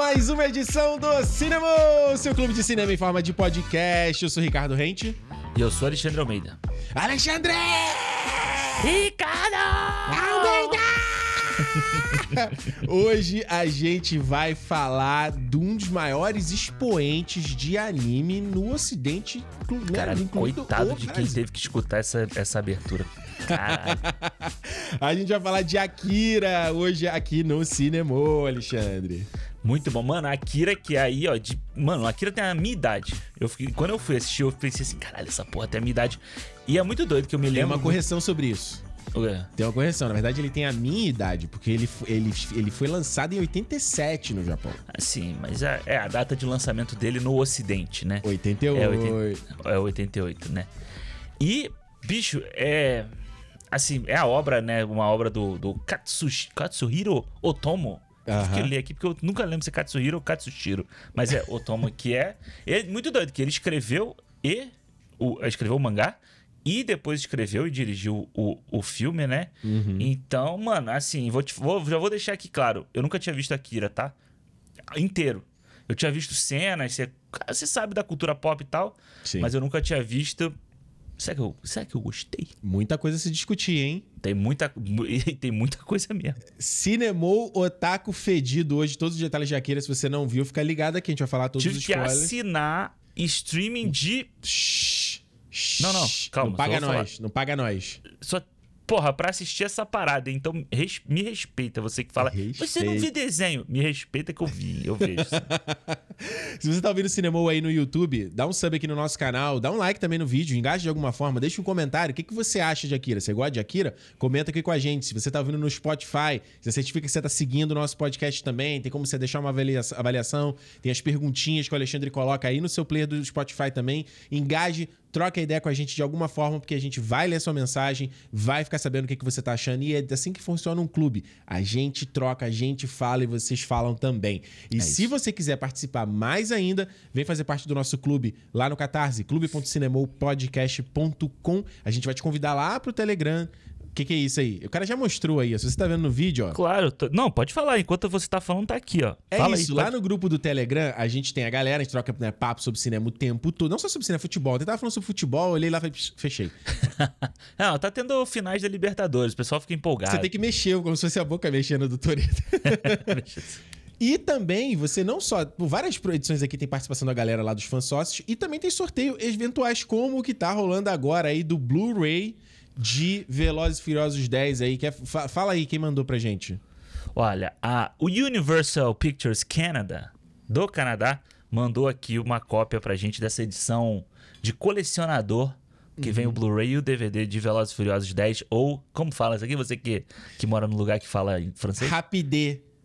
mais uma edição do Cinema, seu clube de cinema em forma de podcast. Eu sou Ricardo Rente. E eu sou Alexandre Almeida. Alexandre! Ricardo! Almeida! Hoje a gente vai falar de um dos maiores expoentes de anime no ocidente. né, Cara, coitado de quem teve que escutar essa, essa abertura. A gente vai falar de Akira hoje aqui no Cinema, Alexandre. Muito bom. Mano, a Akira que é aí, ó. De... Mano, a Akira tem a minha idade. Eu fiquei- Quando eu fui assistir, eu pensei assim, caralho, essa porra tem a minha idade. E é muito doido que eu me Tem lembro. uma correção sobre isso. Tem uma correção. Na verdade, ele tem a minha idade, porque ele, ele, ele foi lançado em 87 no Japão. Assim, mas é, é a data de lançamento dele no Ocidente, né? 88. É, 80, é 88, né? E, bicho, é. Assim, é a obra, né? Uma obra do, do Katsuhiro Otomo. Eu Aham. Fiquei ler aqui porque eu nunca lembro se é Katsuhiro ou Katsushiro. Mas é Otomo que é. É muito doido, que ele escreveu e. O, escreveu o mangá. E depois escreveu e dirigiu o, o filme, né? Uhum. Então, mano, assim, vou te, vou, já vou deixar aqui claro. Eu nunca tinha visto Akira, tá? Inteiro. Eu tinha visto cenas, você, você sabe da cultura pop e tal. Sim. Mas eu nunca tinha visto. Será que eu, será que eu gostei? Muita coisa a se discutir, hein? Tem muita, mu- tem muita coisa mesmo. Cinemou Otaku Fedido hoje, todos os detalhes de Akira. Se você não viu, fica ligado aqui, a gente vai falar todos Tive os que spoilers. assinar streaming de. Shhh, shhh. Não, não, calma, Não paga nós, não paga nós. Só, porra, pra assistir essa parada. Então, res- me respeita. Você que fala. Você não Respeita. viu desenho? Me respeita que eu vi, eu vejo. Se você tá ouvindo o Cinemou aí no YouTube, dá um sub aqui no nosso canal, dá um like também no vídeo, engaje de alguma forma, deixa um comentário. O que, que você acha de Akira? Você gosta de Akira? Comenta aqui com a gente. Se você tá ouvindo no Spotify, você certifica que você tá seguindo o nosso podcast também. Tem como você deixar uma avalia- avaliação, tem as perguntinhas que o Alexandre coloca aí no seu player do Spotify também. Engaje, troca ideia com a gente de alguma forma, porque a gente vai ler sua mensagem, vai ficar sabendo o que, que você tá achando. E é assim que funciona um clube. A gente troca, a gente fala e vocês falam também. E se isso. você quiser participar mais ainda, vem fazer parte do nosso clube lá no Catarse, clube.cinemopodcast.com. A gente vai te convidar lá pro Telegram. O que, que é isso aí? O cara já mostrou aí, ó. Se você tá vendo no vídeo, ó. claro. tô- Não, pode falar. Enquanto você tá falando, tá aqui, ó. É Fala isso, aí, lá pode- no grupo do Telegram, a gente tem a galera, a gente troca né, papo sobre cinema o tempo todo. Não só sobre cinema, futebol. Eu tava falando sobre futebol, olhei lá e falei, "Psh, fechei. Não, tá tendo finais da Libertadores. O pessoal fica empolgado. Você tem que mexer, como se fosse a boca mexendo do Toreto. E também, você não só. Por várias edições aqui tem participação da galera lá dos fãs sócios. E também tem sorteio eventuais, como o que tá rolando agora aí do Blu-ray de Velozes e Furiosos 10 aí. Que é- fa- fala aí quem mandou pra gente. Olha, a, o Universal Pictures Canada, do Canadá, mandou aqui uma cópia pra gente dessa edição de colecionador. Que vem o Blu-ray e o DVD de Velozes e Furiosos 10, ou, como fala isso aqui? Você que, que mora num lugar que fala em francês?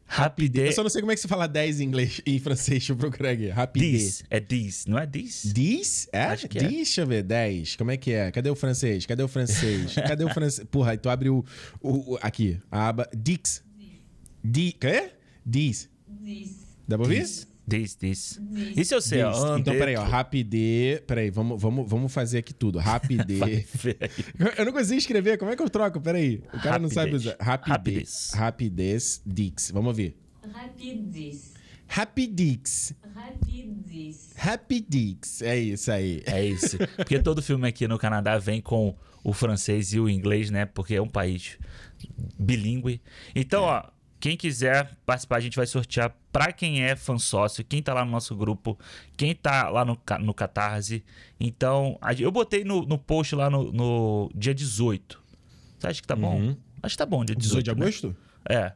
Rapidê. Eu Rapidez. só não sei como é que se fala 10 em inglês em francês, deixa eu procurar aqui. Rapidê. Dis. É dis, não é dis? Diz? É? Acho que Diz, é. deixa eu ver. 10. Como é que é? Cadê o francês? Cadê o francês? Cadê o francês? Porra, aí tu abre o, o, o- Aqui, a aba. Dix. Di. Quê? Diz. This. Dá pra ouvir? Dis, dis, dis. Isso eu sei, Diz. ó. Então, peraí, ó. Rapidê. Peraí, vamos, vamos, vamos fazer aqui tudo. Rapidê. Eu não consigo escrever. Como é que eu troco? Peraí. O cara não sabe Rapidez. usar. Rapidez. Rapidez. Rapidez. Dix. Vamos ouvir. Rapidez. Rapidix. Rapidez. Rapidix. É isso aí. É isso. Porque todo filme aqui no Canadá vem com o francês e o inglês, né? Porque é um país bilíngue. Então, ó, quem quiser participar, a gente vai sortear pra quem é fã sócio, quem tá lá no nosso grupo, quem tá lá no, no Catarse. Então, eu botei no, no post lá no, no dia 18. Você acha que tá bom? Uhum. Acho que tá bom, dia 18. 18 de né? agosto? É.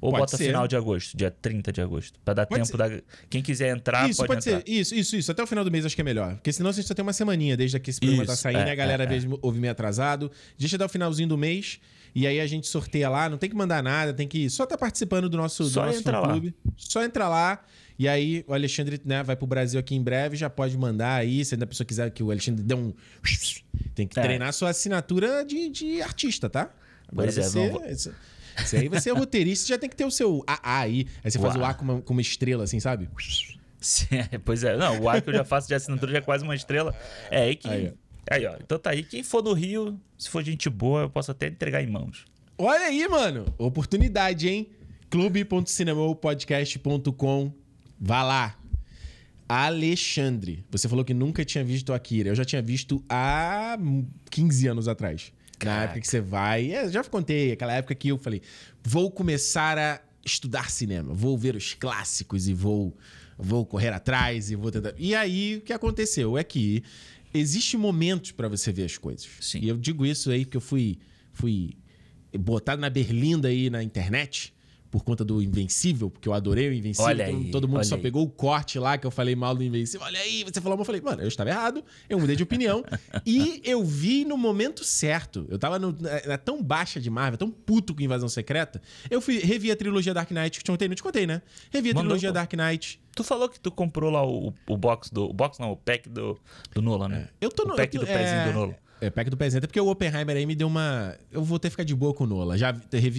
Ou Pode bota ser. final de agosto, dia 30 de agosto. Pra dar Pode tempo da. Quem quiser entrar, isso, pode, pode, entrar. ser. Isso, isso, isso. Até o final do mês acho que é melhor. Porque senão a gente só tem uma semaninha desde que esse programa tá Isso, saindo é, e a galera é, vezes ouve meio atrasado. Deixa até o finalzinho do mês e aí a gente sorteia lá. Não tem que mandar nada, tem que só tá participando do nosso, do Só nosso entra lá. fã-clube. Só entra lá. E aí o Alexandre né, vai pro Brasil aqui em breve, já pode mandar aí. Se ainda a pessoa quiser que o Alexandre dê um... Tem que É. treinar sua assinatura de, de artista, tá? Agora Pois é, você... vamos- Isso aí você é roteirista, já tem que ter o seu AA aí. Aí você faz O A. A com uma, com uma estrela, assim, sabe? É, pois é. Não, o ar que eu já faço de assinatura já é quase uma estrela. É aí que. Aí, Aí, ó. Então tá aí. Quem for do Rio, se for gente boa, eu posso até entregar em mãos. Olha aí, mano. Oportunidade, hein? clube.cinemopodcast.com. Vá lá. Alexandre, você falou que nunca tinha visto Akira. Eu já tinha visto há 15 anos atrás. Na Caraca. época que você vai. É, já contei, aquela época que eu falei: vou começar a estudar cinema, vou ver os clássicos e vou, vou correr atrás e vou tentar. E aí, o que aconteceu é que existe momentos pra você ver as coisas. Sim. E eu digo isso aí porque eu fui, fui botado na berlinda aí na internet por conta do Invencível, porque eu adorei o Invencível. Olha todo, aí, todo mundo só aí. pegou o corte lá que eu falei mal do Invencível. Olha aí, você falou, mas eu falei, mano, eu estava errado, eu mudei de opinião. e eu vi no momento certo. Eu tava no, tão baixa de Marvel, tão puto com Invasão Secreta. Eu fui, revi a trilogia Dark Knight, que eu te contei, não te contei, né? Revi a Mandou, trilogia pô. Dark Knight. Tu falou que tu comprou lá o, o box do. O box não, o pack do, do Nolan, né? Eu tô no. o pack eu tô- do pezinho do Nolan. É, pack do pezinho. Até porque o Oppenheimer aí me deu uma. Eu vou ter que ficar de boa com o Nola. Já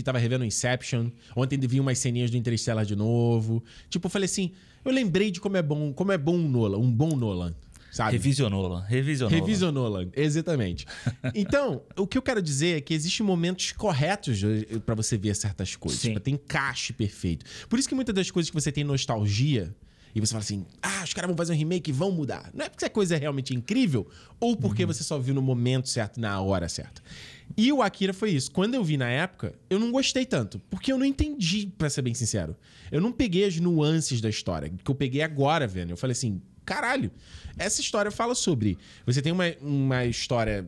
tava revendo Inception. Ontem vi umas ceninhas do Interstellar de novo. Tipo, eu falei assim. Eu lembrei de como é bom, como é bom um Nolan, um bom Nolan. Sabe? Revisionou lá. Revisionou. Nolan, exatamente. Então, o que eu quero dizer é que existem momentos corretos pra você ver certas coisas. Sim. Pra ter encaixe perfeito. Por isso que muitas das coisas que você tem nostalgia, e você fala assim, ah, os caras vão fazer um remake e vão mudar. Não é porque a coisa é realmente incrível, ou porque você só viu no momento certo, na hora certa. E o Akira foi isso. Quando eu vi na época, eu não gostei tanto. Porque eu não entendi, pra ser bem sincero. Eu não peguei as nuances da história, que eu peguei agora, vendo. Eu falei assim, caralho, essa história fala sobre. Você tem uma, uma história.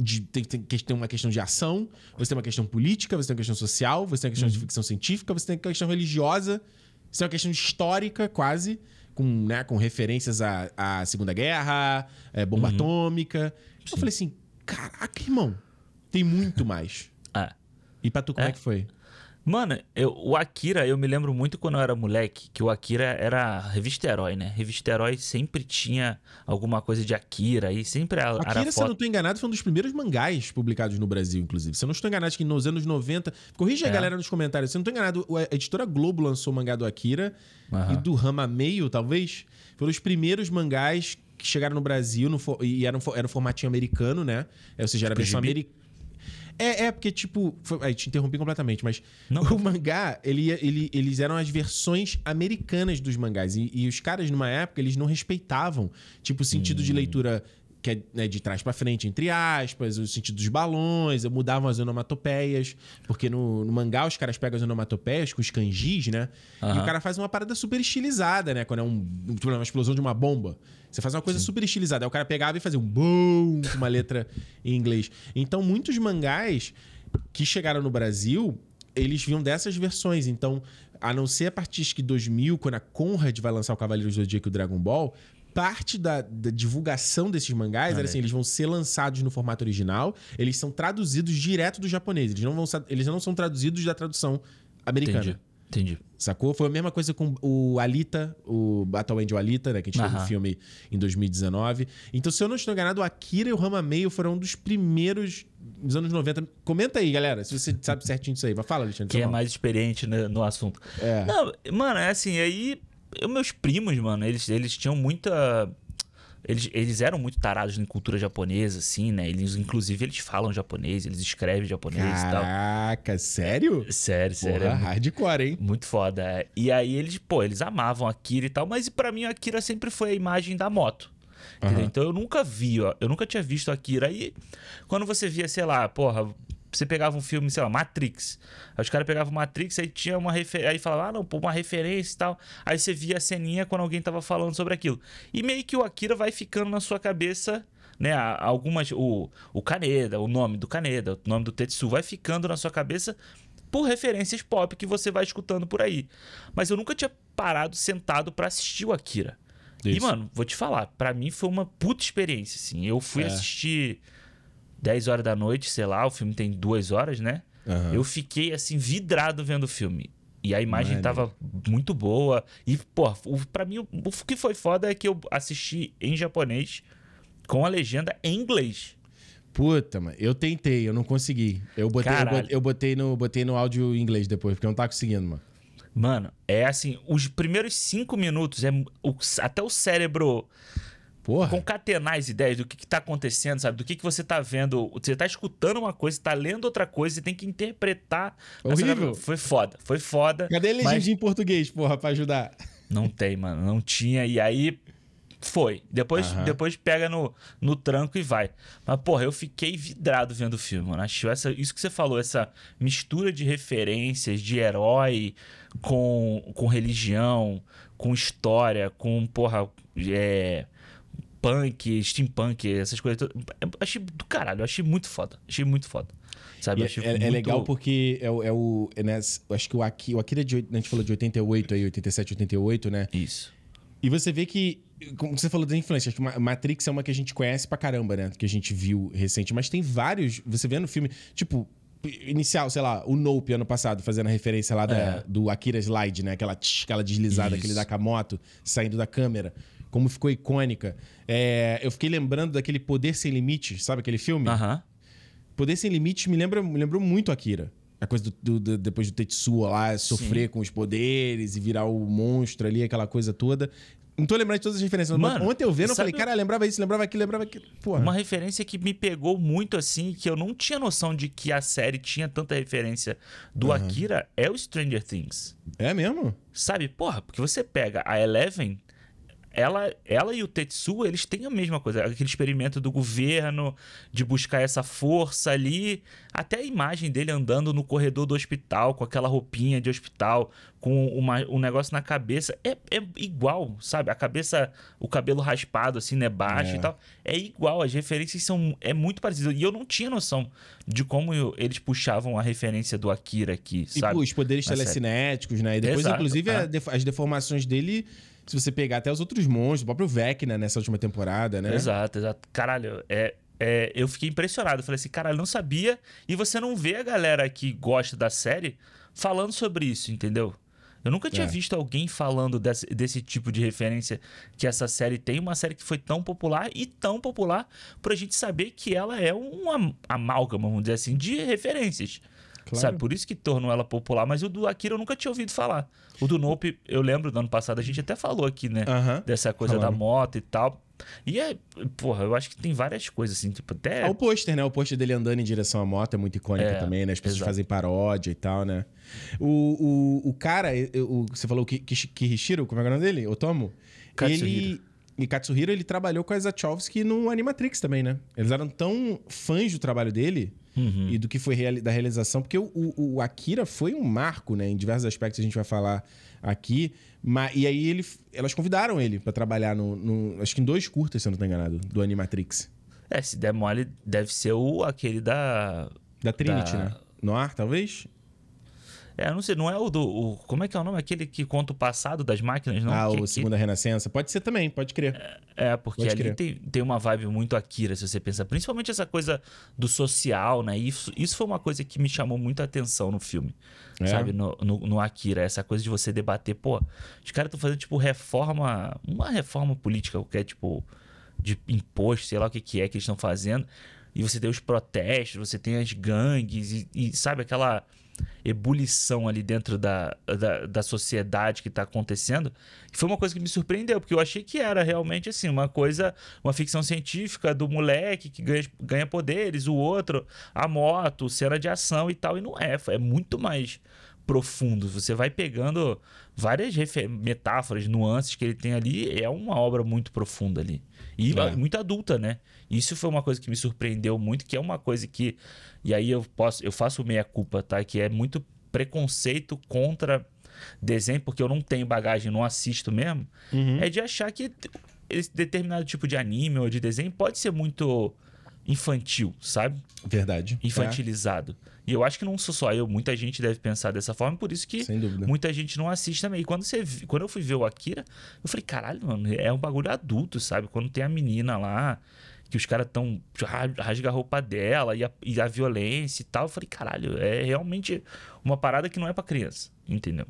De, tem, tem, tem uma questão de ação, você tem uma questão política, você tem uma questão social, você tem uma questão de ficção científica, você tem uma questão religiosa, você tem uma questão histórica, quase, com, né, com referências à, à Segunda Guerra, é, bomba atômica. Eu falei assim: caraca, irmão, tem muito mais. Ah. E pra tu, como é, É. que foi? Mano, eu- o Akira, eu me lembro muito quando eu era moleque, que o Akira era a revista Herói, né? Revista Herói sempre tinha alguma coisa de Akira e sempre era, era Akira, se eu não tô enganado, foi um dos primeiros mangás publicados no Brasil, inclusive. Se eu não estou enganado, acho que nos anos 90. Corrige a É. galera nos comentários. Se eu não tô enganado, a editora Globo lançou o mangá do Akira Aham. e do Rama Meio, talvez. Foram os primeiros mangás que chegaram no Brasil no e era um, era um formatinho americano, né? É, Ou seja, era a Tipo versão americana. É, é, porque, tipo. Foi... Aí, te interrompi completamente, mas. Não. O mangá, ele, ele- eles eram as versões americanas dos mangás. E, e os caras, numa época, eles não respeitavam, tipo, o sentido Hum. de leitura. Que é né, de trás pra frente, entre aspas, o sentido dos balões, mudavam as onomatopeias, porque no, no mangá os caras pegam as onomatopeias com os kanjis, né? E Aham. o cara faz uma parada super estilizada, né? Quando é um, tipo, uma explosão de uma bomba. Você faz uma coisa super estilizada. Aí o cara pegava e fazia um boom com uma letra em inglês. Então, muitos mangás que chegaram no Brasil, eles vinham dessas versões. Então, a não ser a partir que 2000, quando a Conrad vai lançar o Cavaleiros do Zodíaco e o Dragon Ball, parte da, da divulgação desses mangás era Olha assim, aí. eles vão ser lançados no formato original, eles são traduzidos direto do japonês, eles não, vão, eles não são traduzidos da tradução americana. Entendi. Entendi. Sacou? Foi a mesma coisa com o Alita, o Battle Angel Alita, né? Que a gente teve um filme em 2019. Então, se eu não estou enganado, o Akira e o Rama Meio foram um dos primeiros dos anos 90. Comenta aí, galera, se você sabe certinho disso aí. Vai, fala, Alexandre. Quem é mais experiente né, no assunto. É. Não, mano, é assim, aí. Eu- meus primos, mano, eles, eles tinham muita. Eles, eles eram muito tarados em cultura japonesa, assim, né? Eles, inclusive, eles falam japonês, eles escrevem japonês e tal. Caraca, sério? Sério, sério. Porra, é muito- hardcore, hein? Muito foda. é. E aí eles, pô, eles amavam Akira e tal, mas pra mim Akira sempre foi a imagem da moto. Aham. Então eu nunca vi, ó, eu nunca tinha visto Akira. Aí quando você via, sei lá, porra, você pegava um filme, sei lá, Matrix. Aí os caras pegavam Matrix, aí tinha uma referência, aí falava, ah, não, pô, uma referência e tal. Aí você via a ceninha quando alguém tava falando sobre aquilo. E meio que o Akira vai ficando na sua cabeça né, algumas o, o Kaneda, o nome do Kaneda, o nome do Tetsu vai ficando na sua cabeça por referências pop que você vai escutando por aí. Mas eu nunca tinha parado sentado pra assistir o Akira. E Isso. mano, vou te falar, pra mim foi uma puta experiência assim. Eu fui É. assistir 10 horas da noite, sei lá, o filme tem duas horas, né? Aham. Eu fiquei assim vidrado vendo o filme. E a imagem Maneiro. tava muito boa. E, pô, o, pra mim, o, o que foi foda é que eu assisti em japonês com a legenda em inglês. Puta, mano, eu tentei, eu não consegui. Eu botei, eu botei, eu botei no, botei no áudio em inglês depois, porque eu não tava conseguindo, mano. Mano, é assim, os primeiros cinco minutos, é o- até o cérebro Porra. concatenar as ideias do que, que tá acontecendo, sabe? Do que, que você tá vendo. Você tá escutando uma coisa, tá lendo outra coisa, você tem que interpretar. essa- Horrível. Foi foda, foi foda. Cadê a mas em português, porra, pra ajudar? Não tem, mano. Não tinha. E aí. Foi. Depois, depois pega no, no tranco e vai. Mas, porra, eu fiquei vidrado vendo o filme, mano. Acho essa, isso que você falou, essa mistura de referências, de herói com, com religião, com história, com, porra, é, punk, steampunk, essas coisas. Eu Achei do caralho, eu achei muito foda. Achei muito foda. Sabe? É, achei é muito- legal porque é, o- é o. É eu acho que o Akira, o Akira de, oit- a gente falou de 88 aí, 87, 88, né? Isso. E você vê que, como você falou da influência, acho que Ma- Matrix é uma que a gente conhece pra caramba, né? Que a gente viu recente. Mas tem vários. Você vê no filme, tipo, inicial, sei lá, o Nope ano passado, fazendo a referência lá da- É. do Akira Slide, né? Aquela, tch, aquela deslizada Isso. que ele dá com a moto, saindo da câmera. Como ficou icônica. É, eu fiquei lembrando daquele Poder Sem Limites, sabe aquele filme? Aham. Poder Sem Limites me, lembra, me lembrou muito Akira. A coisa do, do- do- depois do Tetsuo lá, sofrer com os poderes e virar o monstro ali, aquela coisa toda. Não tô lembrando de todas as referências. mas Mano, ontem eu vendo, eu falei, cara, lembrava isso, lembrava aquilo, lembrava aquilo. Porra. Uma referência que me pegou muito assim, que eu não tinha noção de que a série tinha tanta referência do Akira, é o Stranger Things. É mesmo? Sabe? Porra, porque você pega a Eleven, ela, ela e o Tetsuo, eles têm a mesma coisa. Aquele experimento do governo de buscar essa força ali. Até a imagem dele andando no corredor do hospital, com aquela roupinha de hospital, com uma, um negócio na cabeça. É, é igual, sabe? A cabeça, o cabelo raspado, assim, né? Baixo É. e tal. É igual, as referências são é muito parecidas. E eu não tinha noção de como eu- eles puxavam a referência do Akira aqui, E sabe? pô, os poderes telecinéticos, né? E depois, Exato, inclusive, é. a as deformações dele, se você pegar até os outros monstros, o próprio Vecna nessa última temporada, né? Exato, exato. Caralho, é, é, eu fiquei impressionado. Eu falei assim, caralho, não sabia. E você não vê a galera que gosta da série falando sobre isso, entendeu? Eu nunca tinha É. visto alguém falando desse, desse tipo de referência que essa série tem. Uma série que foi tão popular e tão popular pra gente saber que ela é um am- amálgama, vamos dizer assim, de referências. Claro. Sabe? Por isso que tornou ela popular. Mas o do Akira eu nunca tinha ouvido falar. O do Nope, eu lembro do ano passado, a gente até falou aqui, né? Dessa coisa da Falando. moto e tal. E é, porra, eu acho que tem várias coisas, assim, tipo, até. Ah, o pôster, né? O pôster dele andando em direção à moto é muito icônico É, também, né? As pessoas exato. fazem paródia e tal, né? O, o, o cara, o, você falou que Kishi- Kihishiro, como é que é o nome dele? Otomo? Katsuhiro. Ele. E Katsuhiro, ele trabalhou com a Zachowski no Animatrix também, né? Eles eram tão fãs do trabalho dele Uhum. e do que foi reali- da realização, porque o, o- o Akira foi um marco, né? Em diversos aspectos a gente vai falar aqui. Mas, e aí ele, elas convidaram ele pra trabalhar no, no- Acho que em dois curtas, se eu não tô enganado, do Animatrix. É, se der mole, deve ser o aquele da. Da Trinity, Da- né? Noir, talvez? É, não sei, não é o do. o- como é que é o nome? Aquele que conta o passado das máquinas, não? ah, Que- o que- Segunda Renascença. Pode ser também, pode crer. É, porque Pode ali crer. tem, tem uma vibe muito Akira, se você pensar. Principalmente essa coisa do social, né? Isso, isso foi uma coisa que me chamou muita atenção no filme. É? Sabe? No, no, no Akira. Essa coisa de você debater, pô, os caras estão fazendo, tipo, reforma. Uma reforma política, que é, tipo, de imposto, sei lá o que, que é que eles estão fazendo. E você tem os protestos, você tem as gangues, e, e, sabe, aquela ebulição ali dentro da, da, da sociedade que tá acontecendo. Foi uma coisa que me surpreendeu, porque eu achei que era realmente assim, uma coisa, uma ficção científica do moleque que ganha, ganha poderes, o outro, a moto, cena de ação e tal, e não é, é muito mais profundo. Você vai pegando várias metáforas, nuances que ele tem ali, é uma obra muito profunda ali. E É. muito adulta, né? Isso foi uma coisa que me surpreendeu muito, que é uma coisa que e aí eu posso eu faço meia culpa, tá? Que é muito preconceito contra desenho, porque eu não tenho bagagem, não assisto mesmo. Uhum. É de achar que esse determinado tipo de anime ou de desenho pode ser muito infantil, sabe? Verdade. Infantilizado. E eu acho que não sou só eu, muita gente deve pensar dessa forma, por isso É, que muita gente não assiste também. E quando, você, quando eu fui ver o Akira, eu falei, caralho, mano, é um bagulho adulto, sabe? Quando tem a menina lá, que os caras tão. ra- rasga a roupa dela e a, e a violência e tal, eu falei, caralho, é realmente uma parada que não é pra criança, entendeu?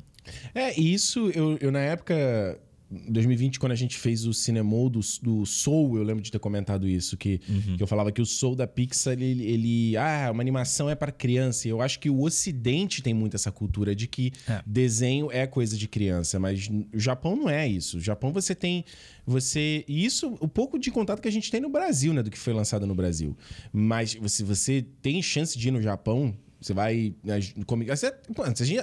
É, e isso, eu, eu na época. Em 2020, quando a gente fez o Cinemol do, do Soul, eu lembro de ter comentado isso, que, Uhum. que eu falava que o Soul da Pixar, ele, ele- Ah, uma animação é para criança. E eu acho que o Ocidente tem muito essa cultura de que É. desenho é coisa de criança, mas o Japão não é isso. O Japão você tem. Você. E isso, o pouco de contato que a gente tem no Brasil, né? Do que foi lançado no Brasil. Mas se você tem chance de ir no Japão. Você vai. nas Comic, você,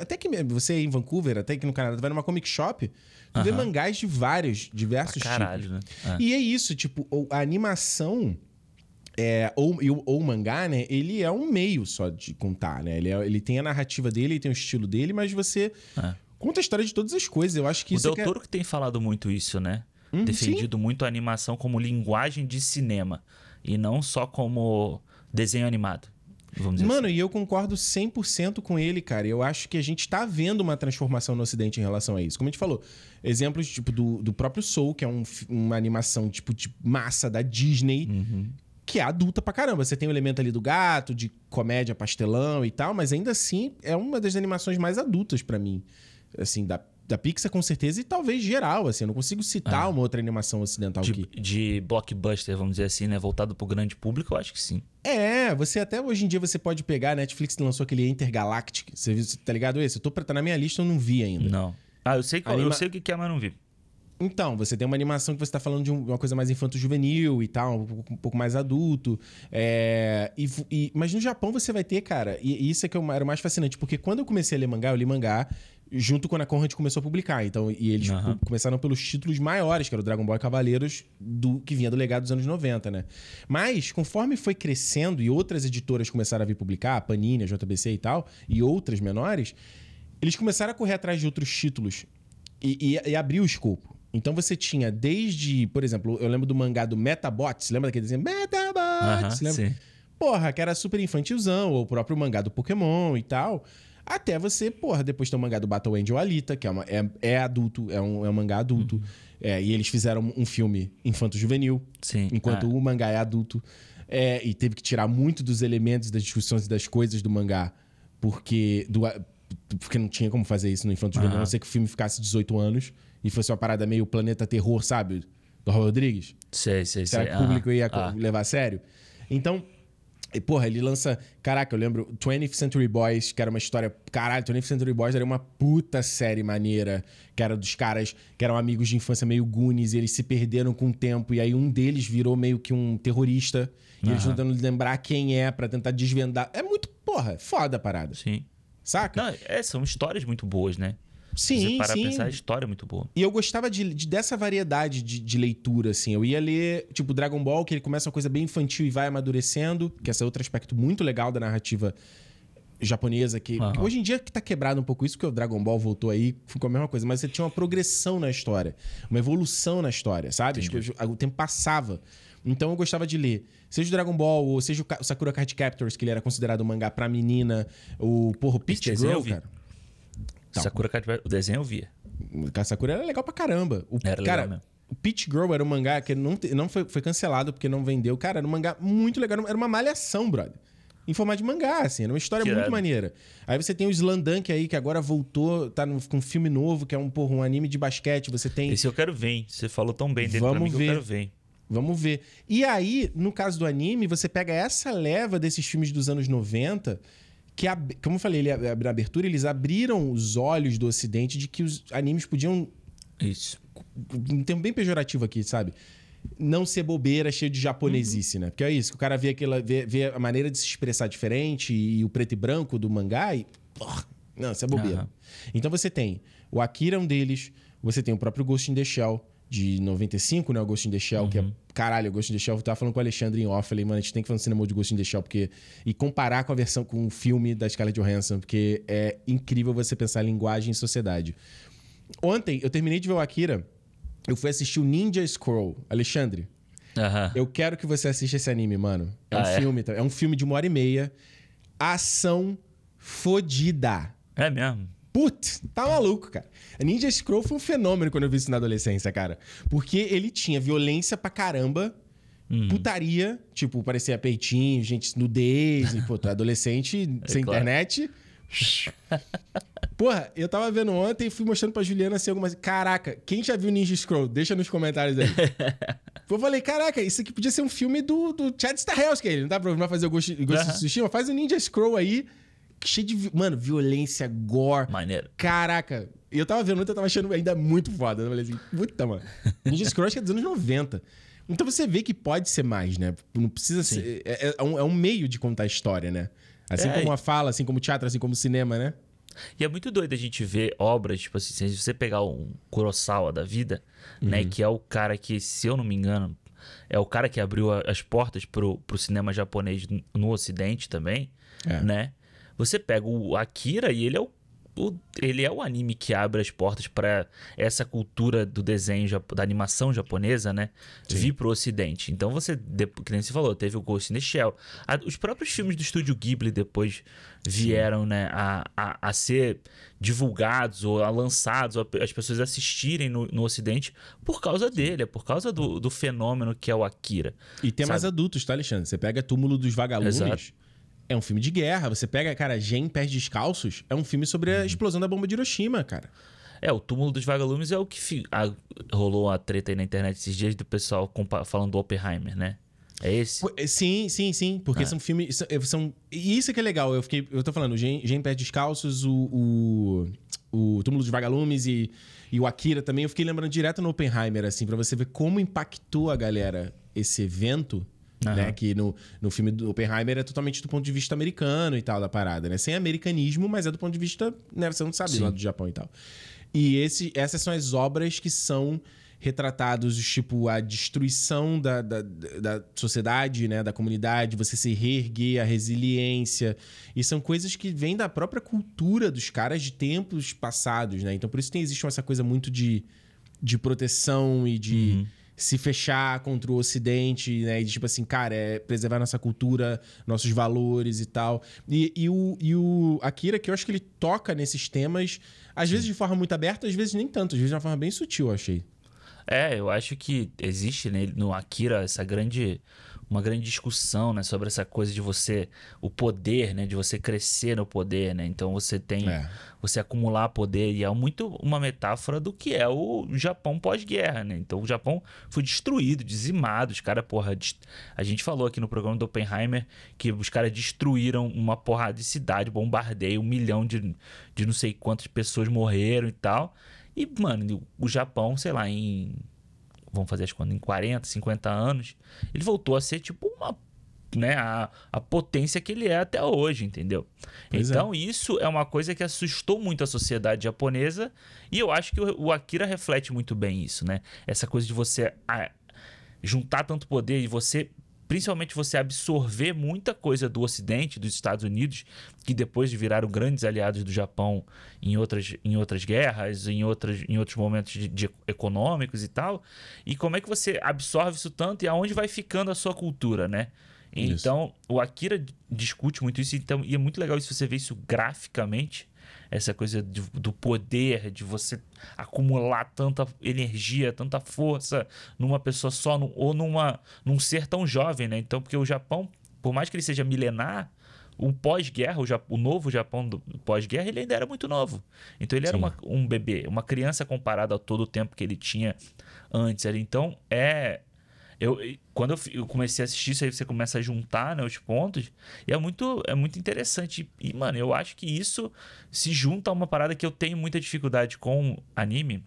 até que você é em Vancouver, até que no Canadá, vai numa comic shop, tu vê mangás de vários, diversos Pra caralho, tipos. né? É. E é isso, tipo, o- a animação. É, ou, o- ou o mangá, né? Ele é um meio só de contar, né? Ele, é- ele tem a narrativa dele, ele tem o estilo dele, mas você É. conta a história de todas as coisas. Eu acho que O isso Del que é- Toro que tem falado muito isso, né? Hum, Defendido muito a animação como linguagem de cinema. E não só como desenho animado. Vamos dizer Mano, e eu concordo 100% com ele, cara. Eu acho que a gente tá vendo uma transformação no Ocidente em relação a isso. Como a gente falou, exemplos tipo do, do próprio Soul, que é um uma animação tipo de massa da Disney, Uhum. que é adulta pra caramba. Você tem o elemento ali do gato, de comédia pastelão e tal, mas ainda assim é uma das animações mais adultas pra mim. Assim, da, da Pixar com certeza e talvez geral, assim. Eu não consigo citar uma outra animação ocidental assim. aqui. de, de blockbuster, vamos dizer assim, né? Voltado pro grande público, eu acho que sim. É, você até hoje em dia você pode pegar, a Netflix lançou aquele Intergalactic, você viu, tá ligado esse? Eu tô pra tá na minha lista, eu não vi ainda. Não. Ah, eu sei, qual- Anima- eu sei o que é, mas não vi. Então, você tem uma animação que você tá falando de um- uma coisa mais infanto-juvenil e tal, um pouco, um pouco mais adulto. é, e, e- mas no Japão você vai ter, cara, e, e isso é que eu- era o mais fascinante, porque quando eu comecei a ler mangá, eu li mangá junto quando a Conrad começou a publicar. Então, e eles co- começaram pelos títulos maiores, que era o Dragon Ball e Cavaleiros, do, que vinha do legado dos anos 90, né? Mas, conforme foi crescendo e outras editoras começaram a vir publicar, a Panini, a JBC e tal, e outras menores, eles começaram a correr atrás de outros títulos e, e, e abrir o escopo. Então você tinha desde, por exemplo, eu lembro do mangá do Metabots, lembra daquele desenho? Metabots! Aham, lembra? sim. Porra, que era super infantilzão, ou o próprio mangá do Pokémon e tal. Até você, porra, depois tem o mangá do Battle Angel Alita, que é, uma, é, é adulto, é um, é um mangá adulto. É, e eles fizeram um filme infanto-juvenil, Sim. enquanto Ah, o mangá é adulto. É, e teve que tirar muito dos elementos, das discussões e das coisas do mangá, porque, do, porque não tinha como fazer isso no infanto-juvenil, a Aham. não ser que o filme ficasse 18 anos e fosse uma parada meio planeta terror, sabe? Do Robert Rodrigues. sei, sei, sei. Será que o público ia Ah, levar a sério? Então, e, porra, ele lança. Caraca, eu lembro 20th Century Boys, que era uma história. Caralho, 20th Century Boys era uma puta série maneira. Que era dos caras que eram amigos de infância meio Goonies, e eles se perderam com o tempo. E aí um deles virou meio que um terrorista. E eles tentando lembrar quem é pra tentar desvendar. É muito, porra, foda a parada. Sim. Saca? Não, é, são histórias muito boas, né? Sim, parar sim. pensar, a história é muito boa. E eu gostava de, de- dessa variedade de, de leitura, assim. Eu ia ler, tipo, Dragon Ball, que ele começa uma coisa bem infantil e vai amadurecendo, que esse é outro aspecto muito legal da narrativa japonesa, que, Aham. que hoje em dia que tá quebrado um pouco isso, porque o Dragon Ball voltou aí, ficou a mesma coisa, mas você tinha uma progressão na história, uma evolução na história, sabe? Coisas- o tempo passava. Então eu gostava de ler. Seja o Dragon Ball, ou seja o Sakura Card Captors, que ele era considerado um mangá pra menina, o porra, o Girl, vi. cara. Então. Sakura Card o desenho eu via. Sakura era legal pra caramba. O, Era legal cara, mesmo. o Peach Girl era um mangá que não, não foi, foi cancelado porque não vendeu. Cara, era um mangá muito legal. Era uma malhação, brother. Em formato de mangá, assim. Era uma história Que muito maneira. Aí você tem o Slandunk aí, que agora voltou, tá no- com um filme novo, que é um, porra, um anime de basquete. Você tem... Esse eu quero ver, hein? Você falou tão bem dele pra Vamos mim que ver. eu quero ver. hein? Vamos ver. E aí, no caso do anime, você pega essa leva desses filmes dos anos 90, que, como eu falei ele, na abertura, eles abriram os olhos do ocidente de que os animes podiam Isso. um termo bem pejorativo aqui, sabe? Não ser bobeira, cheio de japonesice, né? Porque é isso, que o cara vê, aquela, vê, vê a maneira de se expressar diferente e, o preto e branco do mangá e. Não, isso é bobeira. Aham. Então você tem o Akira, é um deles, você tem o próprio Ghost in the Shell, de 95, né? O Ghost in the Shell, que é. Caralho, Ghost in the Shell, eu tava falando com o Alexandre em off, falei, mano, a gente tem que fazer um cinema de Ghost in the Shell, porque. E comparar com a versão, com o filme da Scarlett Johansson, porque é incrível você pensar em linguagem e sociedade. Ontem, eu terminei de ver o Akira. Eu fui assistir o Ninja Scroll. Alexandre, eu quero que você assista esse anime, mano. É um Ah, é? filme, tá? é um filme de uma hora e meia. Ação fodida. É mesmo. Putz, tá maluco, cara. Ninja Scroll foi um fenômeno quando eu vi isso na adolescência, cara. Porque ele tinha violência pra caramba, Uhum. putaria, tipo, parecia peitinho, gente, nudez, e, pô, tu é adolescente, sem claro. internet. Porra, eu tava vendo ontem e fui mostrando pra Juliana assim algumas. Caraca, quem já viu Ninja Scroll? Deixa nos comentários aí. eu falei, caraca, isso aqui podia ser um filme do, do Chad Stahelski. Ele não tá pra fazer o Ghost, Ghost of Tsushima? Faz o Ninja Scroll aí, cheio de. Mano, violência, gore. Maneiro. Caraca, eu tava vendo eu tava achando ainda muito foda. Eu falei assim, puta, mano. Ninja Scroll é dos anos 90. Então você vê que pode ser mais, né? Não precisa ser. É, é um, é um meio de contar a história, né? Assim É, como a fala, assim como teatro, assim como cinema, né? E é muito doido a gente ver obras, tipo assim, se você pegar um Kurosawa da vida, né, Uhum. que é o cara que, se eu não me engano, é o cara que abriu as portas pro, pro cinema japonês no ocidente também, É. né? Você pega o Akira e ele é o, o- ele é o anime que abre as portas para essa cultura do desenho, da animação japonesa, né? Vir pro ocidente. Então você, que nem você falou, teve o Ghost in the Shell. A- os próprios filmes do estúdio Ghibli depois vieram, né, a, a, a ser divulgados ou a lançados, ou as pessoas assistirem no, no ocidente por causa dele, é por causa do, do fenômeno que é o Akira. E tem mais Sabe? adultos, tá, Alexandre? Você pega Túmulo dos Vagalumes. Exato. É um filme de guerra. Você pega, cara, Gen Pés Descalços. É um filme sobre Uhum. a explosão da bomba de Hiroshima, cara. É, o túmulo dos vagalumes é o que fi- a- rolou a treta aí na internet esses dias do pessoal compa- falando do Oppenheimer, né? É esse? É, Sim, sim, sim. Porque É. são filmes. São, são- e isso que é legal. Eu fiquei. Eu tô falando, Gen, Gen Pés Descalços, o, o, o Túmulo dos Vagalumes e, e o Akira também. Eu fiquei lembrando direto no Oppenheimer, assim, pra você ver como impactou a galera esse evento. Aham. Né, que no, no filme do Oppenheimer é totalmente do ponto de vista americano e tal, da parada, né? Sem americanismo, mas é do ponto de vista, né? Você não sabe Sim. lá do Japão e tal. E esse, essas são as obras que são retratados, tipo, a destruição da, da, da sociedade, né? Da comunidade, você se reerguer, a resiliência. E são coisas que vêm da própria cultura dos caras de tempos passados, né? Então, por isso tem, existe essa coisa muito de, de proteção e de se fechar contra o Ocidente, né? E tipo assim, cara, é preservar nossa cultura, nossos valores e tal. E, e o, e o Akira, que eu acho que ele toca nesses temas, às vezes de forma muito aberta, às vezes nem tanto, às vezes de uma forma bem sutil, eu achei. É, eu acho que existe nele, no Akira essa grande uma grande discussão, né, sobre essa coisa de você o poder, né, de você crescer no poder, né? Então você tem É. você acumular poder e é muito uma metáfora do que é o Japão pós-guerra, né? Então o Japão foi destruído, dizimado, os caras, porra, a gente falou aqui no programa do Oppenheimer que os caras destruíram uma porrada de cidade, bombardeio, um milhão de, de não sei quantas pessoas morreram e tal. E, mano, o Japão, sei lá, em vamos fazer as contas, em 40, 50 anos, ele voltou a ser tipo uma. Né, a, a potência que ele é até hoje, entendeu? Pois é. então, isso é uma coisa que assustou muito a sociedade japonesa e eu acho que o, o Akira reflete muito bem isso, né? Essa coisa de você ah, juntar tanto poder e você, principalmente você absorver muita coisa do Ocidente, dos Estados Unidos, que depois viraram grandes aliados do Japão em outras, em outras guerras, em, outras, em outros momentos de, de econômicos e tal. E como é que você absorve isso tanto e aonde vai ficando a sua cultura, né? Isso. Então, o Akira discute muito isso, então, e é muito legal se você ver isso graficamente, essa coisa de- do poder, de você acumular tanta energia, tanta força numa pessoa só, num- ou numa, num ser tão jovem, né? Então, porque o Japão, por mais que ele seja milenar, o pós-guerra, o, o novo Japão pós-guerra, ele ainda era muito novo. Então, ele era Sim. uma- um bebê, uma criança comparada a todo o tempo que ele tinha antes. Então, é... Eu, quando eu, eu comecei a assistir isso aí, você começa a juntar né, os pontos, e é muito, é muito interessante. E, mano, eu acho que isso se junta a uma parada que eu tenho muita dificuldade com anime,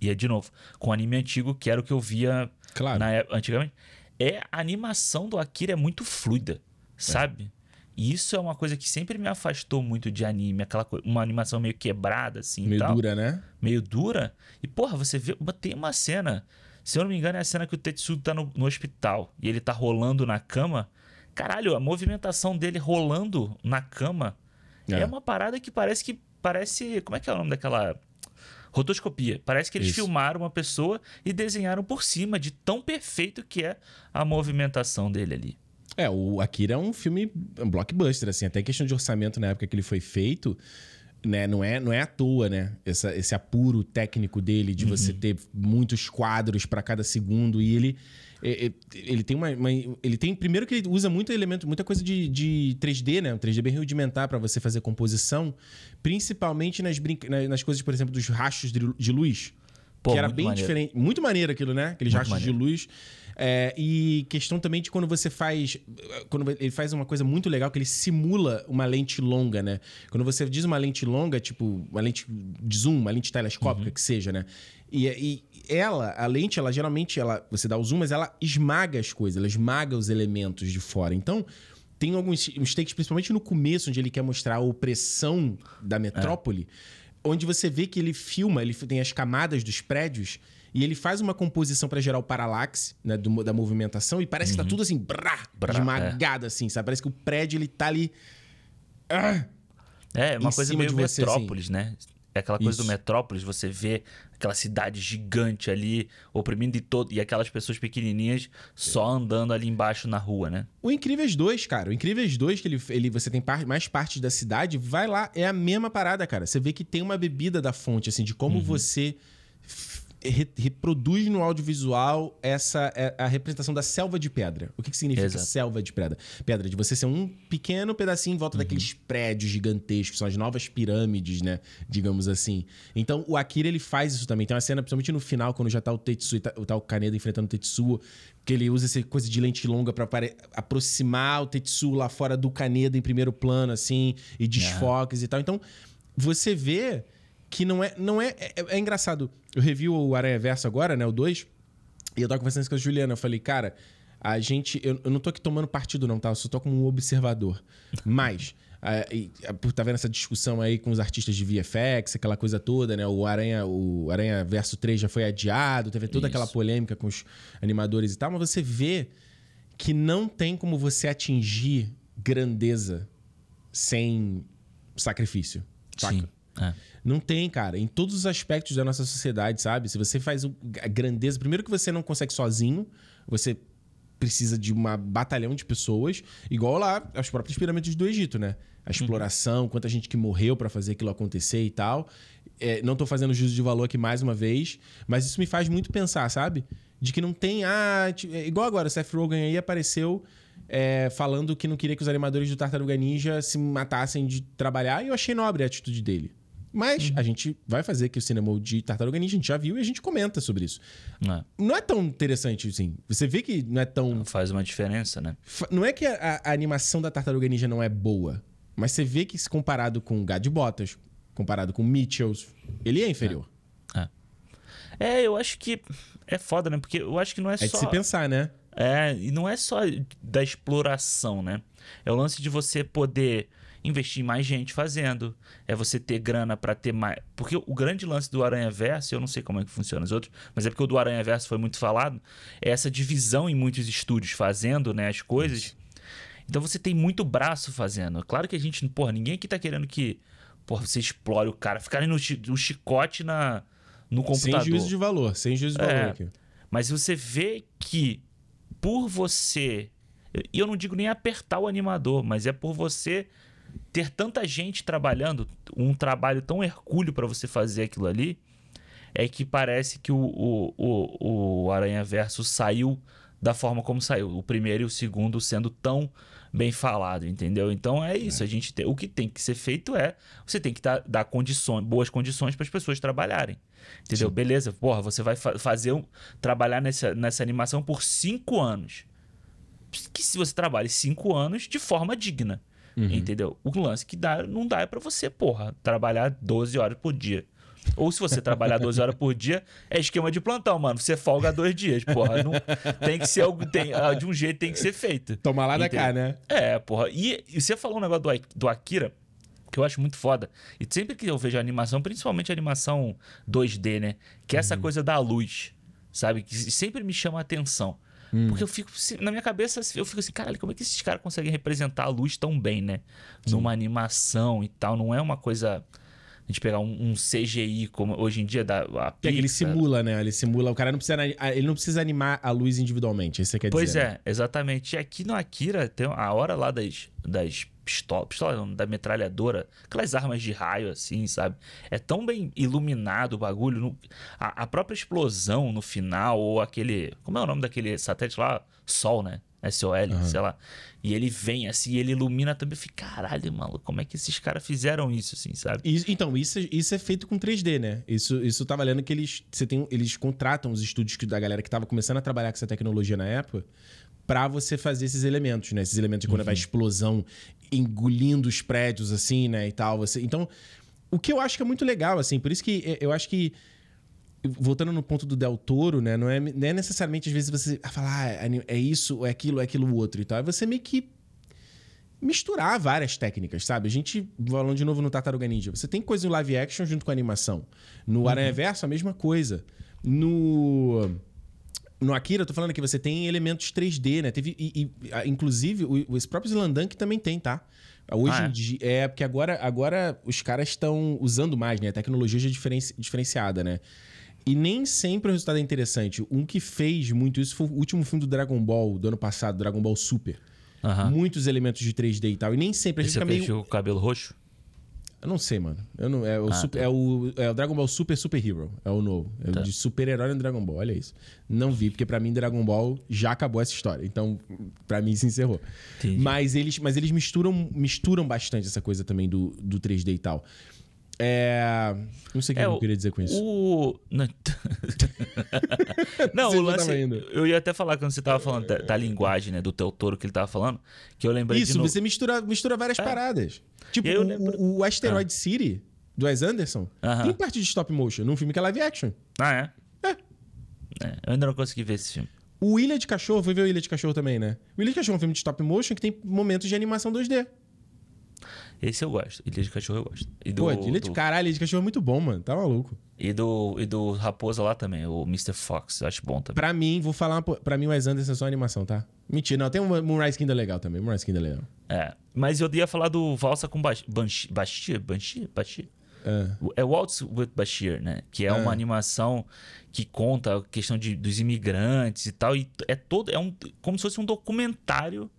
e é de novo, com anime antigo, que era o que eu via Claro. na época, antigamente, é a animação do Akira é muito fluida, sabe? E isso é uma coisa que sempre me afastou muito de anime, aquela coi- uma animação meio quebrada assim, Meio dura, né? meio dura. E, porra, você vê. Tem uma cena. Se eu não me engano, é a cena que o Tetsudo tá no, no hospital e ele tá rolando na cama. Caralho, a movimentação dele rolando na cama é, É. uma parada que parece que. Parece. Como é que é o nome daquela. Rotoscopia. Parece que eles Isso. filmaram uma pessoa e desenharam por cima de tão perfeito que é a movimentação dele ali. É, o Akira é um filme um blockbuster, assim, até questão de orçamento na época que ele foi feito. Né? Não é, não é à toa, né? Essa, esse apuro técnico dele de você ter muitos quadros para cada segundo e ele ele tem uma, uma- ele tem primeiro que ele usa muito elemento muita coisa de, de 3D né um 3D bem rudimentar para você fazer composição principalmente nas, nas coisas por exemplo dos rachos de, de luz Pô, que era bem maneiro. diferente muito maneiro aquilo né aqueles Muito rachos de luz É, e questão também de quando você faz. Quando ele faz uma coisa muito legal, que ele simula uma lente longa, né? Quando você diz uma lente longa, tipo, uma lente de zoom, uma lente telescópica, que seja, né? E, e ela, a lente, ela geralmente, ela, você dá o zoom, mas ela esmaga as coisas, ela esmaga os elementos de fora. Então, tem alguns uns takes, principalmente no começo, onde ele quer mostrar a opressão da metrópole, onde você vê que ele filma, ele tem as camadas dos prédios e ele faz uma composição para gerar o paralaxe né, do- da movimentação e parece que tá tudo assim, brá, Brá, esmagado assim, sabe? Parece que o prédio ele tá ali. Ah! É, uma coisa meio de você, assim. metrópolis, né? É aquela coisa Isso. do metrópolis, você vê aquela cidade gigante ali, oprimindo de todo, e aquelas pessoas pequenininhas só andando ali embaixo na rua, né? O Incríveis 2, cara. O Incríveis 2, que ele, ele, você tem par- mais partes da cidade, vai lá, é a mesma parada, cara. Você vê que tem uma bebida da fonte, assim, de como você f- re- reproduz no audiovisual essa é a representação da selva de pedra. O que, que significa Exato. selva de pedra? Pedra, de você ser um pequeno pedacinho em volta daqueles prédios gigantescos, são as novas pirâmides, né? Digamos assim. Então, o Akira, ele faz isso também. Tem uma cena, principalmente no final, quando já tá o Tetsuo, e tá, tá o Kaneda enfrentando o Tetsuo, que ele usa essa coisa de lente longa pra apare- aproximar o Tetsuo lá fora do Kaneda em primeiro plano, assim, e desfoques e tal. Então, você vê que não é. Não é, é, é engraçado. Eu revi o Aranha Verso agora, né? O 2. E eu tava conversando isso com a Juliana. Eu falei, cara, a gente. Eu, eu não tô aqui tomando partido, não, tá? Eu só tô como um observador. Mas. por tá vendo essa discussão aí com os artistas de VFX, aquela coisa toda, né? O Aranha, o Aranha Verso 3 já foi adiado, teve toda Isso. aquela polêmica com os animadores e tal, mas você vê que não tem como você atingir grandeza sem sacrifício. saca? Sim. É. Não tem, cara. Em todos os aspectos da nossa sociedade, sabe? Se você faz a grandeza. Primeiro que você não consegue sozinho, você precisa de uma batalhão de pessoas, igual lá as próprias pirâmides do Egito, né? A exploração, quanta gente que morreu pra fazer aquilo acontecer e tal. É, não tô fazendo juízo de valor aqui mais uma vez, mas isso me faz muito pensar, sabe? De que não tem. Ah, é igual agora, o Seth Rogen aí apareceu é, falando que não queria que os animadores do Tartaruga Ninja se matassem de trabalhar, e eu achei nobre a atitude dele. Mas a gente vai fazer aqui o cinema de Tartaruga Ninja, a gente já viu e a gente comenta sobre isso. É. Não é tão interessante assim. Você vê que não é tão. Faz uma diferença, né? Não é que a, a animação da Tartaruga Ninja não é boa, mas você vê que se comparado com Gad Botas, comparado com Mitchells, ele é inferior. É, eu acho que é foda, né? Porque eu acho que não é, É, de só. se pensar, né? É, e não é só da exploração, né? É o lance de você poder investir em mais gente fazendo, é você ter grana pra ter mais. Porque o grande lance do Aranha Verso, eu não sei como é que funciona os outros, mas é porque o do Aranha Verso foi muito falado, é essa divisão em muitos estúdios fazendo, né, as coisas. Então você tem muito braço fazendo. Claro que a gente, porra, ninguém aqui tá querendo que, porra, você explore o cara, ficarem no, no chicote na no computador. Sem juízo de valor, sem juízo de É. valor aqui. Mas você vê que por você. E eu não digo nem apertar o animador, mas é por você ter tanta gente trabalhando, um trabalho tão hercúleo para você fazer aquilo ali, é que parece que o, o, o, o Aranha Verso saiu da forma como saiu. O primeiro e o segundo sendo tão bem falado, entendeu? Então é isso. A gente tem, o que tem que ser feito é você tem que dar, dar condições, boas condições para as pessoas trabalharem. Entendeu? Beleza, porra, você vai fa- fazer um, trabalhar nessa, nessa animação por cinco anos. Que se você trabalhe cinco anos de forma digna. Entendeu? O lance que dá, não dá é pra você, porra, trabalhar 12 horas por dia. Ou se você trabalhar 12 horas por dia, é esquema de plantão, mano. Você folga dois dias, porra. Não, tem que ser algo. Tem, ah, de um jeito tem que ser feito. Toma lá da Entendeu? cá, né? É, porra. E, e você falou um negócio do, do Akira, que eu acho muito foda. E sempre que eu vejo animação, principalmente animação 2D, né? Que é essa Uhum. coisa da luz, sabe? Que sempre me chama a atenção. Hum. Porque eu fico, na minha cabeça, eu fico assim, caralho, como é que esses caras conseguem representar a luz tão bem, né? Numa animação e tal. Não é uma coisa. A gente pegar um, um CGI, como hoje em dia da a é que ele Pixar. simula, né? Ele simula. O cara não precisa, ele não precisa animar a luz individualmente. Isso você quer Pois dizer. né? é, exatamente. E aqui no Akira, tem a hora lá das, das pistola, pistola não, da metralhadora, aquelas armas de raio assim, sabe? É tão bem iluminado o bagulho, no- a, a própria explosão no final ou aquele, como é o nome daquele satélite lá? Sol, né? SOL, sei lá. E ele vem assim, ele ilumina também. Eu fico, caralho, maluco, como é que esses caras fizeram isso, assim, sabe? Isso- então, isso, é- isso é feito com 3D, né? Isso, isso tá valendo que eles, você tem, eles contratam os estúdios que- da galera que tava começando a trabalhar com essa tecnologia na época pra você fazer esses elementos, né? Esses elementos de quando vai explosão engolindo os prédios, assim, né? E tal. Você, então, o que eu acho que é muito legal, assim, por isso que eh, eu acho que. Voltando no ponto do Del Toro, né? Não é, não é necessariamente, às vezes, você falar, ah, é- é isso, é aquilo, é aquilo outro e tal. É você meio que misturar várias técnicas, sabe? A gente, falando de novo no Tartaruga Ninja, você tem coisa em live action junto com a animação. No Aranha Verso, a mesma coisa. No. No Akira, eu tô falando que você tem elementos 3D, né? Teve, e, e, inclusive, o, os próprios Landank também tem, tá? Hoje Ah, é? em dia. É, porque agora, agora os caras estão usando mais, né? A tecnologia já é diferenci- diferenciada, né? E nem sempre o resultado é interessante. Um que fez muito isso foi o último filme do Dragon Ball, do ano passado, Dragon Ball Super. Muitos elementos de 3D e tal. E nem sempre a gente Esse fica que meio. o cabelo roxo? Eu não sei, mano. Eu não, é, o Ah, super- tá. é, o, é o Dragon Ball Super Super Hero. É o novo. É Tá. o de super-herói no Dragon Ball. Olha isso. Não vi, porque pra mim Dragon Ball já acabou essa história. Então, pra mim se encerrou. Entendi. Mas eles, mas eles misturam, misturam bastante essa coisa também do, do 3D e tal. É. Não sei o que É, eu queria dizer com isso. O. Não, Não, o já lance. Eu ia até falar quando você tava falando da, da linguagem, né? Do teu touro que ele tava falando. Que eu lembrei Isso, você mistura, mistura várias paradas. Tipo, eu o, lembro- o, Asteroid City, do Wes Anderson, Aham. tem parte de stop motion num filme que é live action. Ah, é? É. É, Eu ainda não consegui ver esse filme. O Ilha de Cachorro, foi ver o Ilha de Cachorro também, né? O Ilha de Cachorro é um filme de stop motion que tem momentos de animação 2D. Esse eu gosto. Ilha de Cachorro eu gosto. E do, Pô, Ilha de do- caralho, Ilha de Cachorro é muito bom, mano. Tá maluco. e do, e do Raposa lá também, o Mr. Fox. Eu acho bom também. Pra mim, vou falar, pra mim o Wes Anderson é só animação, tá? Mentira, não. Tem um Moonrise Kingdom legal também. Moonrise Kingdom é legal. É. Mas eu ia falar do Valsa com Bash- Banshee. Bashir? Banshee? Bashir? É. É Waltz with Bashir, né? Que é uma animação que conta a questão de, dos imigrantes e tal. E é todo. É um, como se fosse um documentário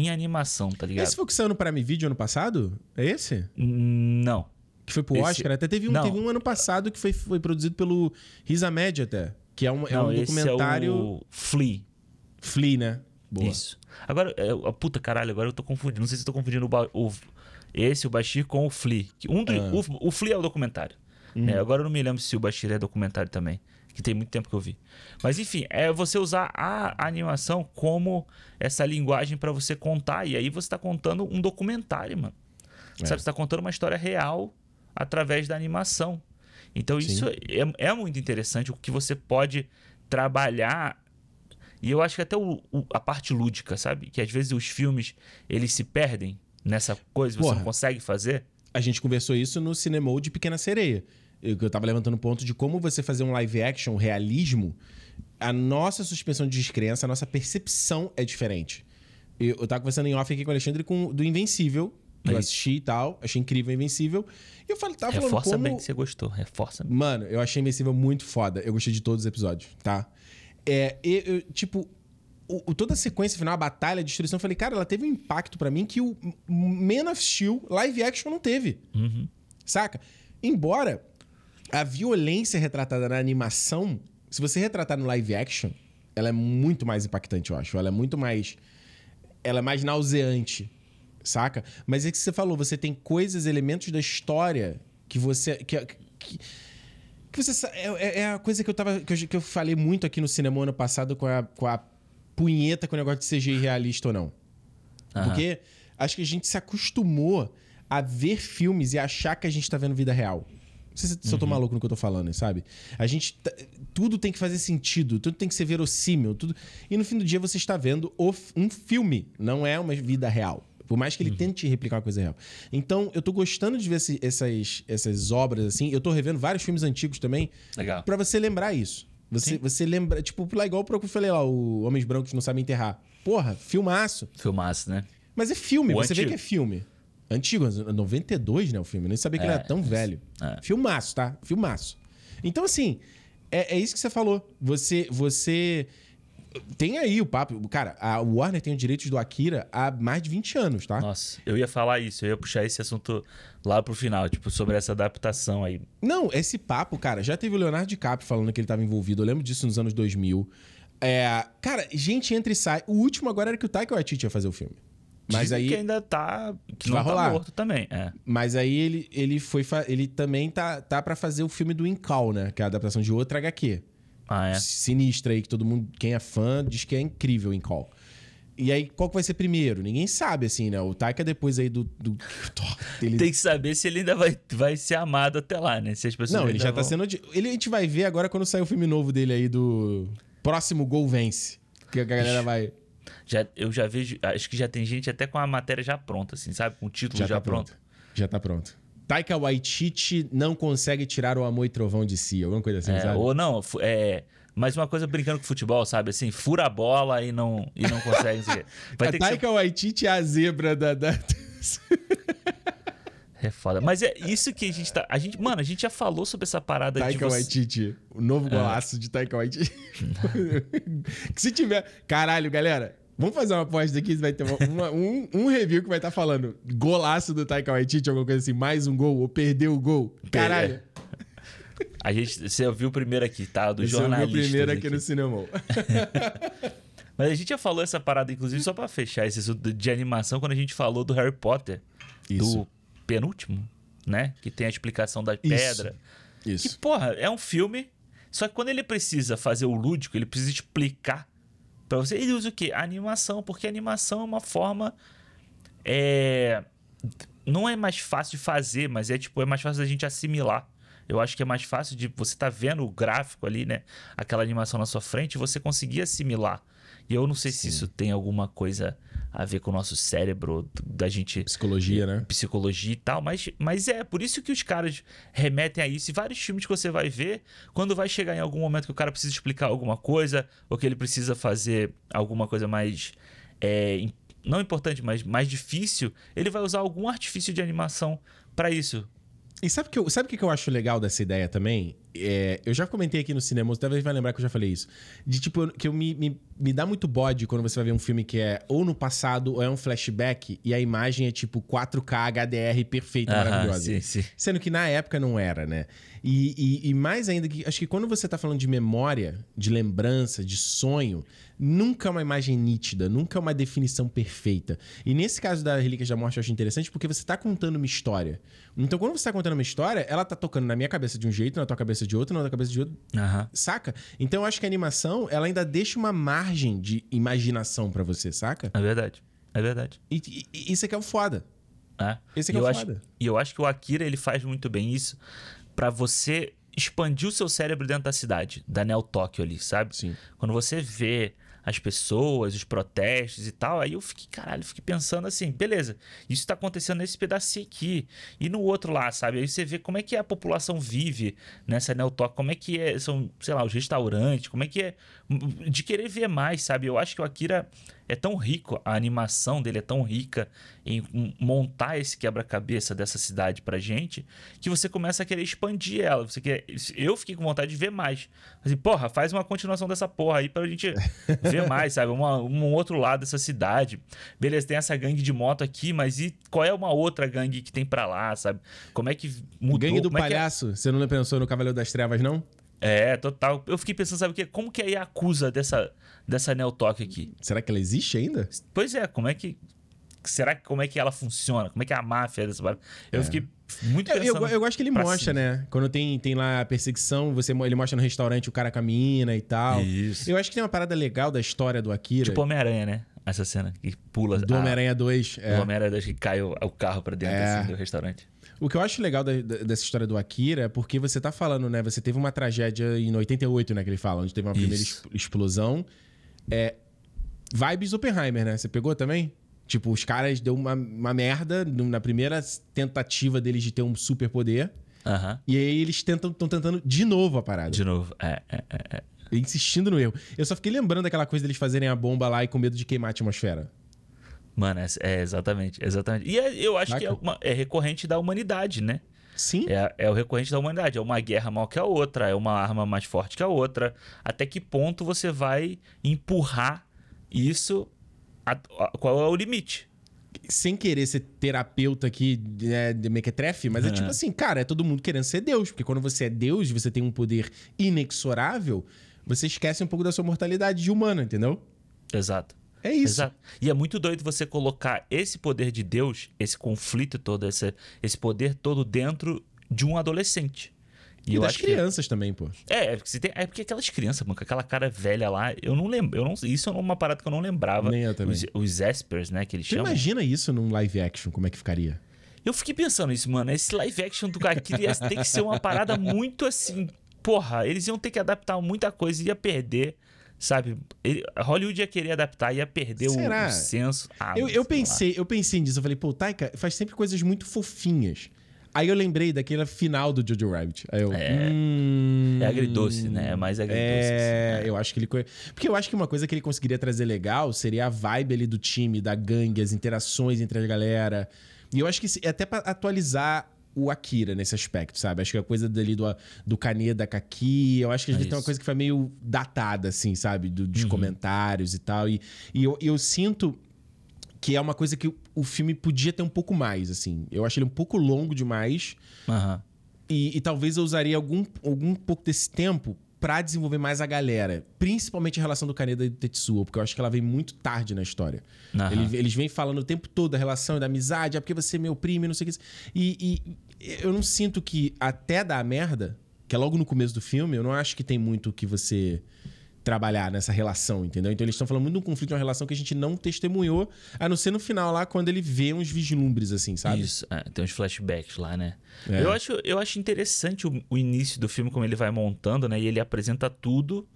em animação, tá ligado? Esse foi o que saiu no Prime Video ano passado? É esse? Não. Que foi pro Esse- Oscar? Até teve um, Não. teve um ano passado que foi, foi produzido pelo Risa Média até. Que é um, é não, um esse documentário... é o Flea. Flea, né? Boa. Isso. Agora, é, a puta caralho, agora eu tô confundindo. Não sei se eu tô confundindo o, o- esse, o Bashir, com o Flea. Um do- Ah. o, o Flea é o documentário. Uhum. né? Agora eu não me lembro se o Bashir é documentário também. Que tem muito tempo que eu vi. Mas enfim, é você usar a animação como essa linguagem pra você contar. E aí você tá contando um documentário, mano. É. Sabe? Você tá contando uma história real através da animação. Então isso é, é muito interessante o que você pode trabalhar e eu acho que até o- o- a parte lúdica, sabe? Que às vezes os filmes, eles se perdem nessa coisa, você Porra. não consegue fazer. A gente conversou isso no Cinema de Pequena Sereia. Eu, que eu tava levantando o ponto de como você fazer um live action, um realismo, a nossa suspensão de descrença, a nossa percepção é diferente. Eu, eu tava conversando em off aqui com o Alexandre com, do Invencível. que Eu assisti e tal, achei incrível o Invencível. E eu falei, tava falando Reforça como... bem que você gostou, reforça bem. Mano, eu achei Invencível muito foda. Eu gostei de todos os episódios, tá? É, e- eu, tipo, o, toda a sequência final, a batalha, a destruição, eu falei, cara, ela teve um impacto pra mim que o Man of Steel live action não teve. Uhum. Saca? Embora a violência retratada na animação, se você retratar no live action, ela é muito mais impactante, eu acho. Ela é muito mais. Ela é mais nauseante, saca? Mas é que você falou, você tem coisas, elementos da história que você. Que, que, que você é, é- é a coisa que eu tava. Que eu, que eu falei muito aqui no cinema ano passado com a, com a punheta com o negócio de CGI realista ou não. Porque acho que a gente se acostumou a ver filmes e achar que a gente tá vendo vida real. Não sei se, se eu tô maluco no que eu tô falando, sabe? A gente. tudo tem que fazer sentido, tudo tem que ser verossímil, tudo. E no fim do dia você está vendo o um filme, não é uma vida real. Por mais que ele tente replicar uma coisa real. Então, eu tô gostando de ver esse- essas, essas obras assim. Eu tô revendo vários filmes antigos também. Legal. Pra você lembrar isso. Você, Sim. você lembra, tipo, lá igual o que eu falei lá, o Homens Brancos Não Sabem Enterrar. Porra, filmaço. Filmaço, né? Mas é filme, O você vê que é filme. Antigo, 92, né, o filme. Eu nem sabia que ele É, era tão isso. velho. É. Filmaço, tá? Filmaço. Então, assim, é, é isso que você falou. Você, você... tem aí o papo. Cara, a Warner tem os direitos do Akira há mais de 20 anos, tá? Nossa, eu ia falar isso, eu ia puxar esse assunto lá pro final, tipo, sobre essa adaptação aí. Não, esse papo, cara, já teve o Leonardo DiCaprio falando que ele tava envolvido. Eu lembro disso nos anos 2000. É, cara, gente entra e sai. O último agora era que o Taika Waititi ia fazer o filme. Mas Dizem aí, que ainda tá. Que Vai não rolar. tá morto também. É. mas aí ele, ele foi fa- ele também tá tá para fazer o filme do Incal, né, que é a adaptação de outra HQ. Ah, é. Sinistra aí que todo mundo, quem é fã, diz que é incrível o Incal. E aí, qual que vai ser primeiro? Ninguém sabe, assim, né? O Taika depois aí do... do ele... Tem que saber se ele ainda vai, vai ser amado até lá, né? Se as pessoas Não, ele já tá vão- sendo... odi- Ele a gente vai ver agora quando sair o filme novo dele aí do... Próximo Gol Vence. Que a galera vai... Já, eu já vejo. Acho que já tem gente até com a matéria já pronta, assim, sabe? Com o título já, Já, tá pronto. pronto. Já tá pronto. Taika Waititi não consegue tirar o amor e trovão de si. Alguma coisa assim, É, sabe? ou não, é. Mais uma coisa brincando com futebol, sabe? Assim, fura a bola e não, e não consegue. Vai a ter que ser Taika Waititi é a zebra da... da... É foda. Mas é isso que a gente tá. A gente, mano, a gente já falou sobre essa parada de Taika você. Waititi. O novo golaço de Taika Waititi. que se tiver... Caralho, galera... Vamos fazer uma aposta aqui, vai ter uma- um, um review que vai estar falando golaço do Taika Waititi, alguma coisa assim, mais um gol, ou perdeu o gol. Caralho, A gente, você ouviu o primeiro aqui, tá? Do esse é o meu jornalista. primeiro aqui no cinema. Mas a gente já falou essa parada, inclusive, só pra fechar esse assunto de animação, quando a gente falou do Harry Potter. Isso. Do penúltimo, né? Que tem a explicação da Isso. pedra. Que, Isso. porra, é um filme. Só que quando ele precisa fazer o lúdico, ele precisa explicar pra você. Ele usa o quê? A animação, porque a animação é uma forma. É. Não é mais fácil de fazer, mas é tipo, é mais fácil da gente assimilar. Eu acho que é mais fácil de você tá vendo o gráfico ali, né? Aquela animação na sua frente, você conseguir assimilar. E eu não sei se isso tem alguma coisa a ver com o nosso cérebro, da gente Psicologia, né? psicologia e tal, mas, mas é por isso que os caras remetem a isso. E vários filmes que você vai ver, quando vai chegar em algum momento que o cara precisa explicar alguma coisa, ou que ele precisa fazer alguma coisa mais. é, não importante, mas mais difícil, ele vai usar algum artifício de animação pra isso. E sabe, que eu, sabe o que que eu acho legal dessa ideia também? É, eu já comentei aqui no cinema, você talvez vai lembrar que eu já falei isso. De tipo, eu- que eu me, me, me dá muito bode quando você vai ver um filme que é ou no passado ou é um flashback e a imagem é tipo 4K HDR perfeita, maravilhosa. sim, sim. Sendo que na época não era, né? E, e- e mais ainda que. Acho que quando você tá falando de memória, de lembrança, de sonho, nunca é uma imagem nítida, nunca é uma definição perfeita. E nesse caso da Relíquias da Morte eu acho interessante porque você tá contando uma história. Então quando você tá contando uma história, ela tá tocando na minha cabeça de um jeito, na tua cabeça de outro, na tua cabeça de outro. Aham. Saca? Então eu acho que a animação, ela ainda deixa uma margem de imaginação pra você, saca? É verdade. É verdade. E, e- e isso é que é o foda. É. Esse E que é o acho, foda. E eu acho que o Akira ele faz muito bem isso pra você expandir o seu cérebro dentro da cidade, da Neo Tóquio ali, sabe? Sim. Quando você vê as pessoas, os protestos e tal, aí eu fiquei, caralho, fiquei pensando assim, beleza, isso tá acontecendo nesse pedacinho aqui e no outro lá, sabe? Aí você vê como é que a população vive nessa Neotóquio, como é que é, são, sei lá, os restaurantes, como é que é de querer ver mais, sabe? Eu acho que o Akira é tão rico, a animação dele é tão rica em montar esse quebra-cabeça dessa cidade pra gente, que você começa a querer expandir ela. Você quer, eu fiquei com vontade de ver mais. Assim, porra, faz uma continuação dessa porra aí pra gente ver mais, sabe? Uma- um outro lado dessa cidade. Beleza, tem essa gangue de moto aqui, mas e qual é uma outra gangue que tem pra lá, sabe? Como é que mudou? Gangue do Como é é- Palhaço, você não pensou no Cavaleiro das Trevas, não? É, total. Eu fiquei pensando, sabe o quê? Como que é a Yakuza dessa, dessa Neotóquio aqui? Será que ela existe ainda? Pois é, como é que. Será que como é que ela funciona? Como é que é a máfia dessa parada? Eu fiquei muito Eu, pensando. eu, eu gosto que ele mostra, cima. né? Quando tem, tem lá a perseguição, você, ele mostra no restaurante o cara com a mina e tal. Isso. Eu acho que tem uma parada legal da história do Akira. Tipo Homem-Aranha, né? Essa cena que pula. do Homem-Aranha 2. Do é. Homem-Aranha que cai o, o carro pra dentro É. assim, do restaurante. O que eu acho legal da- da- dessa história do Akira é porque você tá falando, né? Você teve uma tragédia em 88, né? Que ele fala, onde teve uma primeira Isso. exp- explosão. É. Vibes Oppenheimer, né? Você pegou também? Tipo, os caras deu uma, uma merda na primeira tentativa deles de ter um superpoder. Aham. E aí eles tentam, estão tentando de novo a parada. De novo. É, é, é, é. Insistindo no erro. Eu só fiquei lembrando daquela coisa deles fazerem a bomba lá e com medo de queimar a atmosfera. Mano, é, é exatamente, exatamente. E é- eu acho que é, uma- é recorrente da humanidade, né? Sim. É, é o recorrente da humanidade. É uma guerra maior que a outra, é uma arma mais forte que a outra. Até que ponto você vai empurrar isso? a- a- qual é o limite? Sem querer ser terapeuta aqui né, de mequetrefe, mas é. É. tipo assim, cara, é todo mundo querendo ser Deus. Porque quando você é Deus, você tem um poder inexorável, você esquece um pouco da sua mortalidade de humano, entendeu? Exato. É isso. Exato. E é muito doido você colocar esse poder de Deus, esse conflito todo, esse, esse poder todo dentro de um adolescente. E, eu das acho que- crianças também, pô. É, é porque, tem- é porque aquelas crianças, mano, com aquela cara velha lá, eu não lembro. Eu não, isso é uma parada que eu não lembrava. Nem eu também. Os, os Espers, né, que eles Tu chamam. imagina isso num live action, como é que ficaria? Eu fiquei pensando nisso, mano. Esse live action do Akira ia ter que ser uma parada muito assim. Porra, eles iam ter que adaptar muita coisa, ia perder, sabe? Ele- Hollywood ia querer adaptar, ia perder o, Será? o senso. Ah, eu, eu lá. pensei, eu pensei nisso. Eu falei, pô, Taika faz sempre coisas muito fofinhas. Aí eu lembrei daquele final do Jojo Rabbit. Aí eu. É. hum, É agridoce, né? É mais agridoce. É, assim, eu acho que ele. Porque eu acho que uma coisa que ele conseguiria trazer legal seria a vibe ali do time, da gangue, as interações entre a galera. E eu acho que até pra atualizar o Akira nesse aspecto, sabe? Acho que a coisa dali do, do Kaneda Kaki, eu acho que a É gente tem uma coisa que foi meio datada, assim, sabe? Do- Uhum. dos comentários e tal. E, e eu, eu sinto que é uma coisa que o, filme podia ter um pouco mais, assim. Eu acho ele um pouco longo demais. Aham. E, e talvez eu usaria algum, algum pouco desse tempo pra desenvolver mais a galera. Principalmente a relação do Kaneda e do Tetsuo, porque eu acho que ela vem muito tarde na história. Aham. Ele- eles vêm falando o tempo todo da relação, da amizade, é porque você é meu primo, e não sei o que. E, e eu não sinto que até dar merda, que é logo no começo do filme, eu não acho que tem muito o que você trabalhar nessa relação, entendeu? Então eles estão falando muito de um conflito de uma relação que a gente não testemunhou, a não ser no final lá, quando ele vê uns vislumbres, assim, sabe? Isso, é, tem uns flashbacks lá, né? É. Eu, acho, eu acho interessante o, o início do filme, como ele vai montando, né? E ele apresenta tudo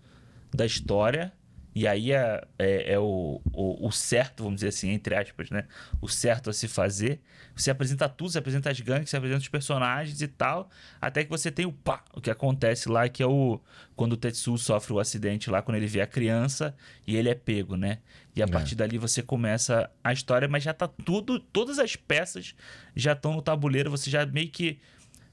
da história. E aí é, é, é o, o, o certo, vamos dizer assim, entre aspas, né? O certo a se fazer. Você apresenta tudo, você apresenta as gangues, você apresenta os personagens e tal. Até que você tem o pá, o que acontece lá, que é o. Quando o Tetsu sofre o acidente lá, quando ele vê a criança e ele é pego, né? E a É. partir dali você começa a história, mas já tá tudo. Todas as peças já estão no tabuleiro, você já meio que.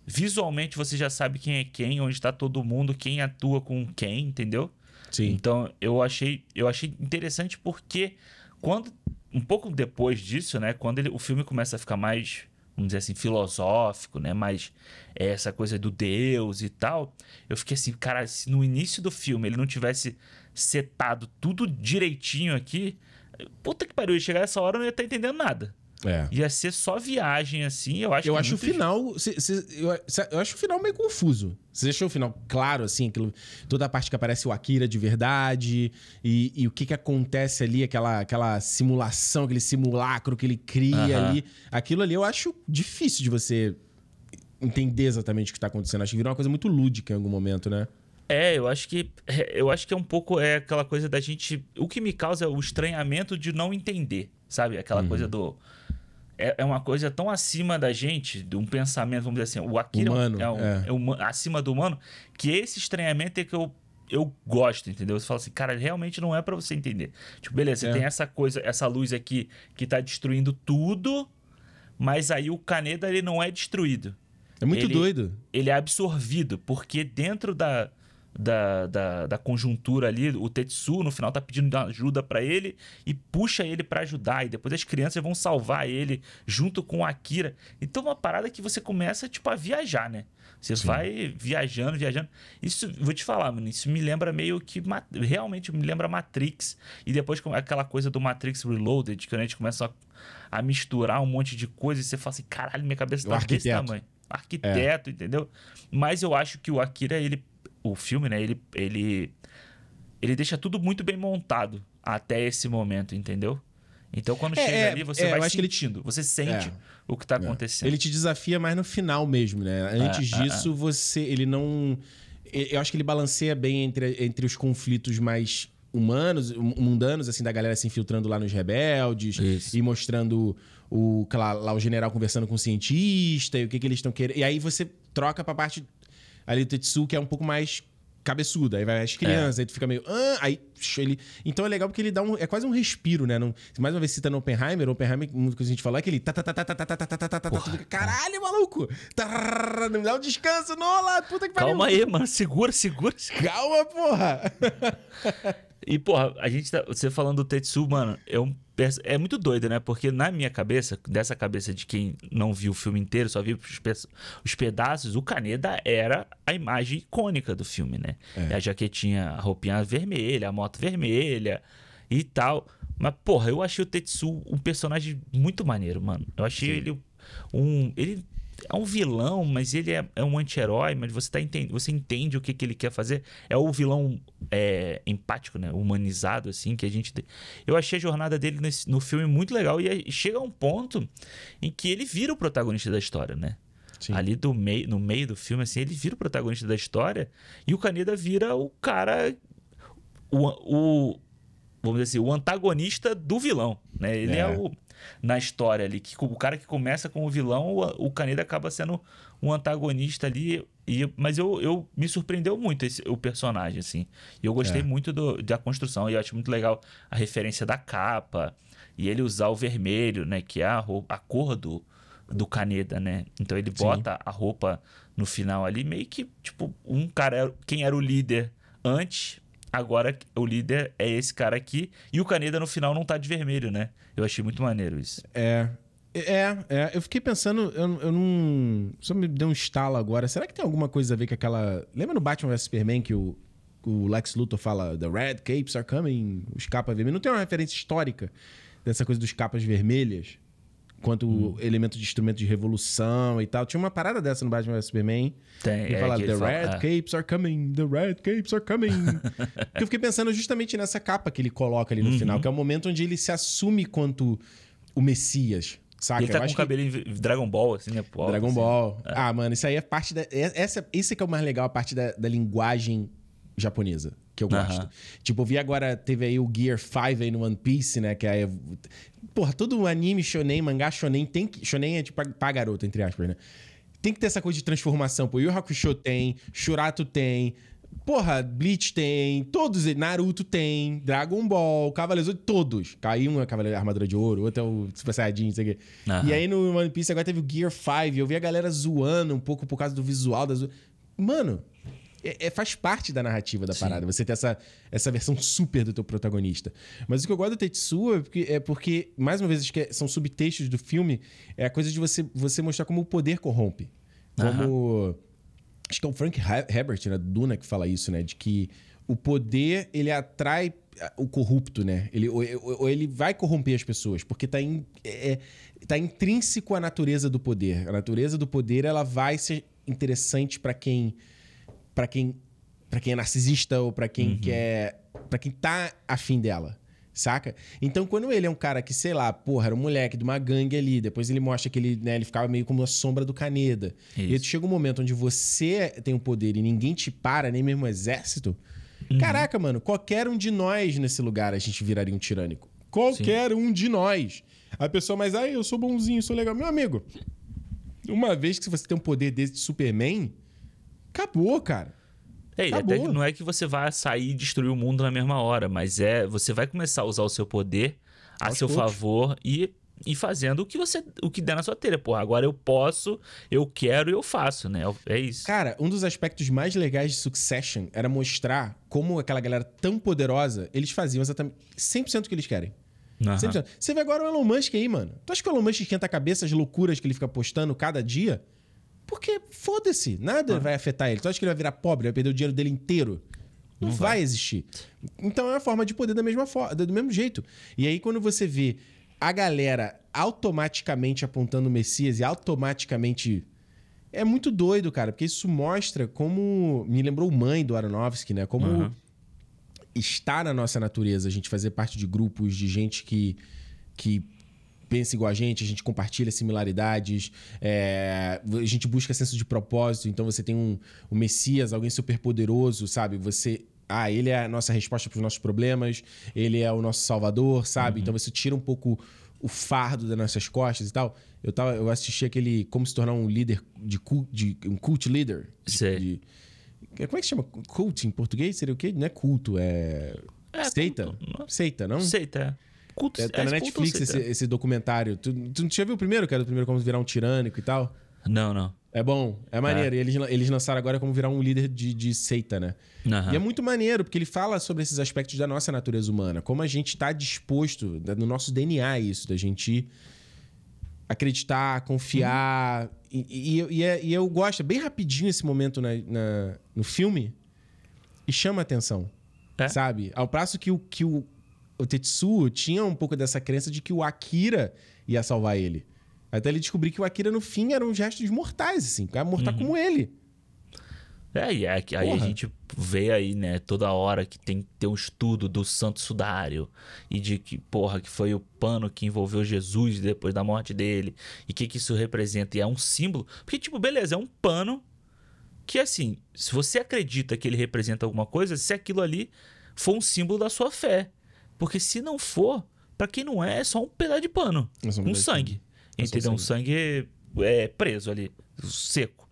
Visualmente você já sabe quem é quem, onde está todo mundo, quem atua com quem, entendeu? Sim. Então eu achei, eu achei interessante porque quando um pouco depois disso, né, quando ele- o filme começa a ficar mais, vamos dizer assim, filosófico, né, mais é, essa coisa do Deus e tal, eu fiquei assim, cara, se no início do filme ele não tivesse setado tudo direitinho aqui, puta que pariu, ia chegar essa hora eu não ia estar entendendo nada. É. Ia ser só viagem assim, eu acho Eu que acho o final. cê- cê- eu, cê- eu acho o final meio confuso. Você deixou o final claro, assim, aquilo, toda a parte que aparece o Akira de verdade e, e o que, que acontece ali, aquela, aquela simulação, aquele simulacro que ele cria ali. Aquilo ali eu acho difícil de você entender exatamente o que tá acontecendo. Acho que virou uma coisa muito lúdica em algum momento, né? É, eu acho que é, eu acho que é um pouco é aquela coisa da gente, o que me causa é o estranhamento de não entender, sabe? Aquela Uhum. coisa do é, é uma coisa tão acima da gente, de um pensamento, vamos dizer assim, o Akira um- Humano, é, um- é. é uma- acima do humano, que esse estranhamento é que eu eu gosto, entendeu? Você fala assim, cara, realmente não é pra você entender. Tipo, beleza, você É. tem essa coisa, essa luz aqui que tá destruindo tudo, mas aí o Kaneda ele não é destruído É muito Ele- doido. ele é absorvido, porque dentro da, da, da, da conjuntura ali, o Tetsu no final tá pedindo ajuda pra ele e puxa ele pra ajudar. E depois as crianças vão salvar ele junto com o Akira. Então é uma parada que você começa, tipo, a viajar, né? Você vai viajando, viajando. Isso, vou te falar, mano, isso me lembra meio que. Realmente me lembra Matrix. E depois aquela coisa do Matrix Reloaded, que a gente começa a, a misturar um monte de coisa e você fala assim: caralho, minha cabeça tá desse tamanho arquiteto, entendeu? Mas eu acho que o Akira, ele, o filme, né? Ele, ele, ele deixa tudo muito bem montado até esse momento, entendeu? Então quando É, chega é, ali, você é, vai que ele- sentindo, você sente É. o que tá acontecendo. Ele te desafia mais no final mesmo, né? Antes É, é, disso, você. Ele não. Eu acho que ele balanceia bem entre, entre os conflitos mais humanos, hum- mundanos, assim, da galera se infiltrando lá nos rebeldes Isso. e mostrando o, lá, lá o general conversando com o cientista e o que, que eles estão querendo. E aí você troca pra parte a Litetsu, que é um pouco mais cabeçuda. Aí vai as é. crianças, é. aí tu fica meio. Ah! aí ele. Então é legal porque ele dá um. É quase um respiro, né? Não, mais uma vez cita no Oppenheimer, Oppenheimer, uma coisa que a gente fala é que ele. Caralho, maluco! Não dá um descanso, Nola! puta que pariu. Calma aí, mano. Segura, segura. Calma, porra! e, porra, a gente tá. Você falando do Tetsu, mano, é um é muito doido, né? Porque na minha cabeça, dessa cabeça de quem não viu o filme inteiro, só viu os, pe- os pedaços, o Kaneda era a imagem icônica do filme, né? É. A jaquetinha, a roupinha vermelha, a moto vermelha e tal. Mas, porra, eu achei o Tetsu um personagem muito maneiro, mano. Eu achei ele um. Ele é um vilão, mas ele é, é um anti-herói, mas você, tá enten- você entende o que, que ele quer fazer. É o vilão é, empático, né? Humanizado, assim, que a gente. Eu achei a jornada dele nesse- no filme muito legal e chega a um ponto em que ele vira o protagonista da história, né? Sim. Ali do meio, no meio do filme, assim, ele vira o protagonista da história e o Kaneda vira o cara. O, o- vamos dizer assim, o antagonista do vilão, né? Ele é, É. o na história ali que o cara que começa como vilão, o, o Kaneda acaba sendo um antagonista ali. E, mas eu, eu me surpreendeu muito esse, o personagem assim. E eu gostei É. muito do- da construção e eu acho muito legal a referência da capa e ele usar o vermelho, né, que é a, rou- a cor do do Kaneda, né? Então ele Sim. bota a roupa no final ali meio que tipo um cara quem era o líder antes Agora o líder é esse cara aqui. E o Kaneda no final não tá de vermelho, né? Eu achei muito maneiro isso. É. É, é, eu fiquei pensando, eu, eu não. Só me deu um estalo agora. Será que tem alguma coisa a ver com aquela. Lembra no Batman vs Superman que o, o Lex Luthor fala The Red Capes are coming, os capas vermelhos? Não tem uma referência histórica dessa coisa dos capas vermelhas? Quanto Hum. elemento de instrumento de revolução e tal. Tinha uma parada dessa no Batman vs Superman. Tem, Ele é, fala, que The fala- Red é. Capes are coming, the Red Capes are coming. Porque eu fiquei pensando justamente nessa capa que ele coloca ali no Uhum. final, que é o momento onde ele se assume quanto o Messias, saca? E ele tá Eu com o que- cabelo em Dragon Ball, assim, né? Pô, Dragon assim. Ball. Ah, mano, isso aí é parte da. é- Essa, esse que é o mais legal, a parte da, da linguagem japonesa, que eu gosto. Tipo, eu vi agora, teve aí o Gear 5 aí no One Piece, né? Que é. Porra, todo anime shonen, mangá shonen tem que. Shonen é tipo pra, garoto, entre aspas, né? Tem que ter essa coisa de transformação. Pô, Yu Hakusho tem, Shurato tem. Porra, Bleach tem, todos eles. Naruto tem, Dragon Ball, Cavaleiros, todos. Caiu um é Cavaleiro Armadura de Ouro, outro é o Super Saiyajin, não sei o quê. Aham. E aí no One Piece agora teve o Gear 5. Eu vi a galera zoando um pouco por causa do visual das. Mano, é, é- faz parte da narrativa da parada. Você ter essa, essa versão super do teu protagonista. Mas o que eu gosto do Tetsuo é porque, é porque mais uma vez, acho que é- são subtextos do filme. É a coisa de você, você mostrar como o poder corrompe. Como. Acho que é o Frank He- Herbert, né, Duna, que fala isso, né? De que o poder, ele atrai o corrupto, né? Ele, ou, ou- ele vai corromper as pessoas, porque tá, in, é, é- tá intrínseco à natureza do poder. A natureza do poder, ela vai ser interessante pra quem para quem para quem é narcisista ou pra quem quer para quem tá afim dela. Saca? Então, quando ele é um cara que, sei lá, porra, era um moleque de uma gangue ali, depois ele mostra que ele, né, ele ficava meio como a sombra do Caneda. E Isso. chega um momento onde você tem o poder e ninguém te para, nem mesmo o exército. Uhum. Caraca, mano, qualquer um de nós nesse lugar a gente viraria um tirânico. Qualquer um de nós. A pessoa, mas aí eu sou bonzinho, sou legal. Meu amigo, uma vez que você tem um poder desse de Superman, acabou, cara. É, até que não é que você vai sair e destruir o mundo na mesma hora, mas é você vai começar a usar o seu poder a Aos seu poucos. favor e, e fazendo o que você o que der na sua telha. Porra, agora eu posso, eu quero e eu faço, né? É isso. Cara, um dos aspectos mais legais de Succession era mostrar como aquela galera tão poderosa, eles faziam exatamente 100% o que eles querem. 100%. Você vê agora o Elon Musk aí, mano. Tu acha que o Elon Musk esquenta a cabeça as loucuras que ele fica postando cada dia? Porque, foda-se, nada vai afetar ele. Tu acha que ele vai virar pobre, vai perder o dinheiro dele inteiro? Não, vai. existir. Então é uma forma de poder da mesma forma, do mesmo jeito. E aí, quando você vê a galera automaticamente apontando o Messias e automaticamente. É muito doido, cara, porque isso mostra como. Me lembrou mãe do Aronofsky, né? Como Aham. está na nossa natureza a gente fazer parte de grupos de gente que, que pensa igual a gente, a gente compartilha similaridades, é, a gente busca senso de propósito. Então você tem um, um Messias, alguém super poderoso, sabe? Você. Ah, ele é a nossa resposta para os nossos problemas, ele é o nosso salvador, sabe? Então você tira um pouco o fardo das nossas costas e tal. Eu, tava, eu assisti aquele Como se tornar um líder de, cult, de um cult leader. de- Sei. de- Como é que chama? Cult em português? Seria o quê? Não é culto, é. É, Seita? culto. Seita, não? Seita, é. Culto, É, tá na é, Netflix culto esse, esse documentário. Tu, tu já viu o primeiro, cara? O primeiro como virar um tirânico e tal? Não, não. É bom, é maneiro. E eles, eles lançaram agora como virar um líder de, de seita, né? Aham. E é muito maneiro, porque ele fala sobre esses aspectos da nossa natureza humana. Como a gente está disposto, né, no nosso DNA, isso, da gente acreditar, confiar. E, e- e é- e eu gosto, é bem rapidinho esse momento na- na- no filme e chama a atenção. É? Sabe? Ao passo que o, que o, o Tetsuo tinha um pouco dessa crença de que o Akira ia salvar ele. Até ele descobrir que o Akira, no fim, eram gestos mortais, assim. Um cara mortal como ele. É, e é que aí a gente vê aí, né, toda hora que tem que ter um estudo do santo sudário e de que, porra, que foi o pano que envolveu Jesus depois da morte dele e o que que isso representa. E é um símbolo. Porque, tipo, beleza, é um pano que, assim, se você acredita que ele representa alguma coisa, se aquilo ali for um símbolo da sua fé. Porque se não for, pra quem não é, é só um pedaço de pano. É um um sangue. É Entendeu? Um sangue é, preso ali, seco.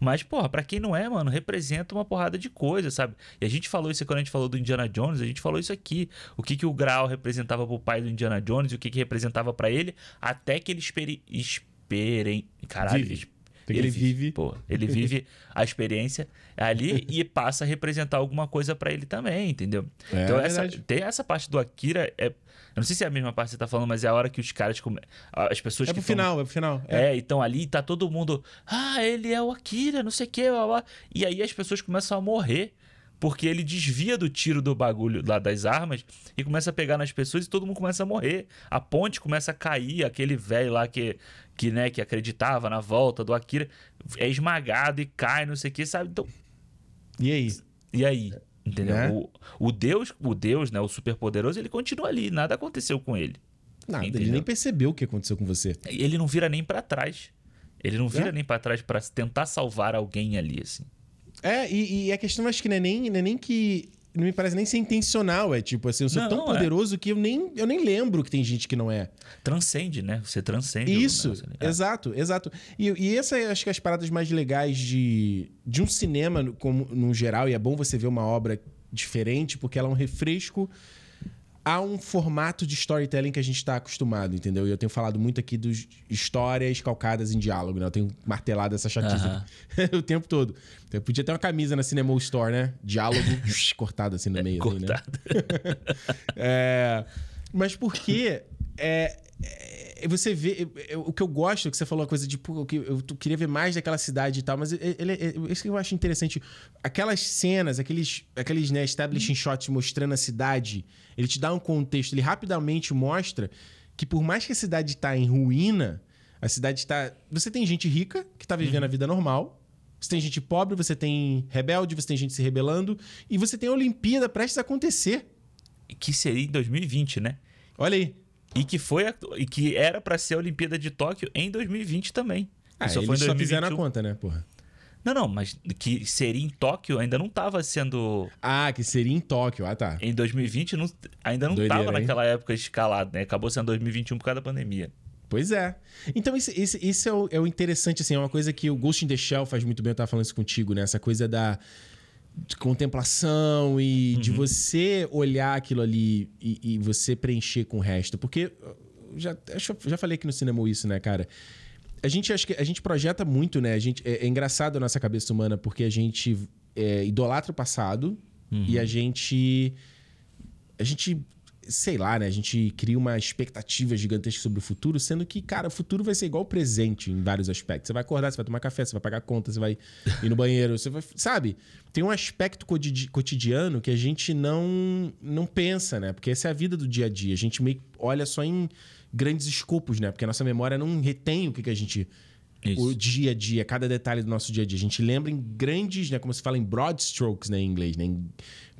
Mas, porra, pra quem não é, mano, representa uma porrada de coisa, sabe? E a gente falou isso quando a gente falou do Indiana Jones, a gente falou isso aqui. O que, que o Graal representava pro pai do Indiana Jones e o que, que representava pra ele, até que ele espere... esperem... Caralho, Vive. Que ele vive. Pô, ele vive a experiência ali e passa a representar alguma coisa pra ele também, entendeu? É então, essa, verdade. tem essa parte do Akira. É, eu não sei se é a mesma parte que você tá falando, mas é a hora que os caras. come- As pessoas É que pro tão- final, é pro final. É. é, então ali tá todo mundo. Ah, ele é o Akira, não sei o que, blá, blá. E aí as pessoas começam a morrer. Porque ele desvia do tiro do bagulho lá das armas e começa a pegar nas pessoas e todo mundo começa a morrer. A ponte começa a cair, aquele velho lá que, que, né, que acreditava na volta do Akira é esmagado e cai, não sei o que, sabe? Então, E aí? e aí? Entendeu? Né? O, o Deus, o Deus, né, o superpoderoso, ele continua ali, nada aconteceu com ele. Nada, ele Entendeu? nem percebeu o que aconteceu com você. Ele não vira nem pra trás. Ele não vira É? nem pra trás pra tentar salvar alguém ali, assim. É, e, e a questão acho que não é nem, não é nem que. Não me parece nem ser intencional. É tipo assim, eu sou Não, tão é. poderoso que eu nem, eu nem lembro que tem gente que não é. Transcende, né? Você transcende. Isso. É. exato, exato. E, e essa é, acho que as paradas mais legais de, de um cinema como, no geral, e é bom você ver uma obra diferente, porque ela é um refresco a um formato de storytelling que a gente está acostumado, entendeu? E eu tenho falado muito aqui dos histórias calcadas em diálogo, né? Eu tenho martelado essa chatice o tempo todo. Eu podia ter uma camisa na Cinema Store, né? Diálogo cortado assim no meio, assim, né? Cortado. É, mas porque é, é, você vê. é, é, o que eu gosto, que você falou a coisa de pô, que eu queria ver mais daquela cidade e tal, mas ele, ele- é- isso que eu acho interessante. Aquelas cenas, aqueles, aqueles né, establishing shots mostrando a cidade, ele te dá um contexto, ele rapidamente mostra que por mais que a cidade está em ruína, a cidade está. Você tem gente rica que está vivendo a vida normal. Você tem gente pobre, você tem rebelde, você tem gente se rebelando. E você tem a Olimpíada prestes a acontecer. que seria em 2020, né? Olha aí. E que foi a- e que era pra ser a Olimpíada de Tóquio em 2020 também. Ah, Que eles só fizeram a conta, né, porra? Não, não, mas que seria em Tóquio ainda não tava sendo Ah, que seria em Tóquio. Ah, tá. em 2020 não- ainda não Doideira, tava hein? naquela época escalado, né? Acabou sendo 2021 por causa da pandemia. Pois é. Então, esse, esse, esse é, o, é o interessante, assim, é uma coisa que o Ghost in the Shell faz muito bem, eu tava falando isso contigo, né? Essa coisa da de contemplação e de você olhar aquilo ali e, e você preencher com o resto. Porque, eu já, já falei aqui no cinema isso, né, cara? A gente acho que a gente projeta muito, né? A gente, é, é engraçado a nossa cabeça humana porque a gente é, idolatra o passado e a gente. A gente. Sei lá, né? A gente cria uma expectativa gigantesca sobre o futuro, sendo que, cara, o futuro vai ser igual o presente em vários aspectos. Você vai acordar, você vai tomar café, você vai pagar conta, você vai ir no banheiro, você vai. Sabe? Tem um aspecto cotidi- cotidiano que a gente não, não pensa, né? Porque essa é a vida do dia a dia. A gente meio que olha só em grandes escopos, né? Porque a nossa memória não retém o que, que a gente Isso. o dia a dia, cada detalhe do nosso dia a dia. A gente lembra em grandes, né, como se fala em broad strokes, né, em inglês, né, em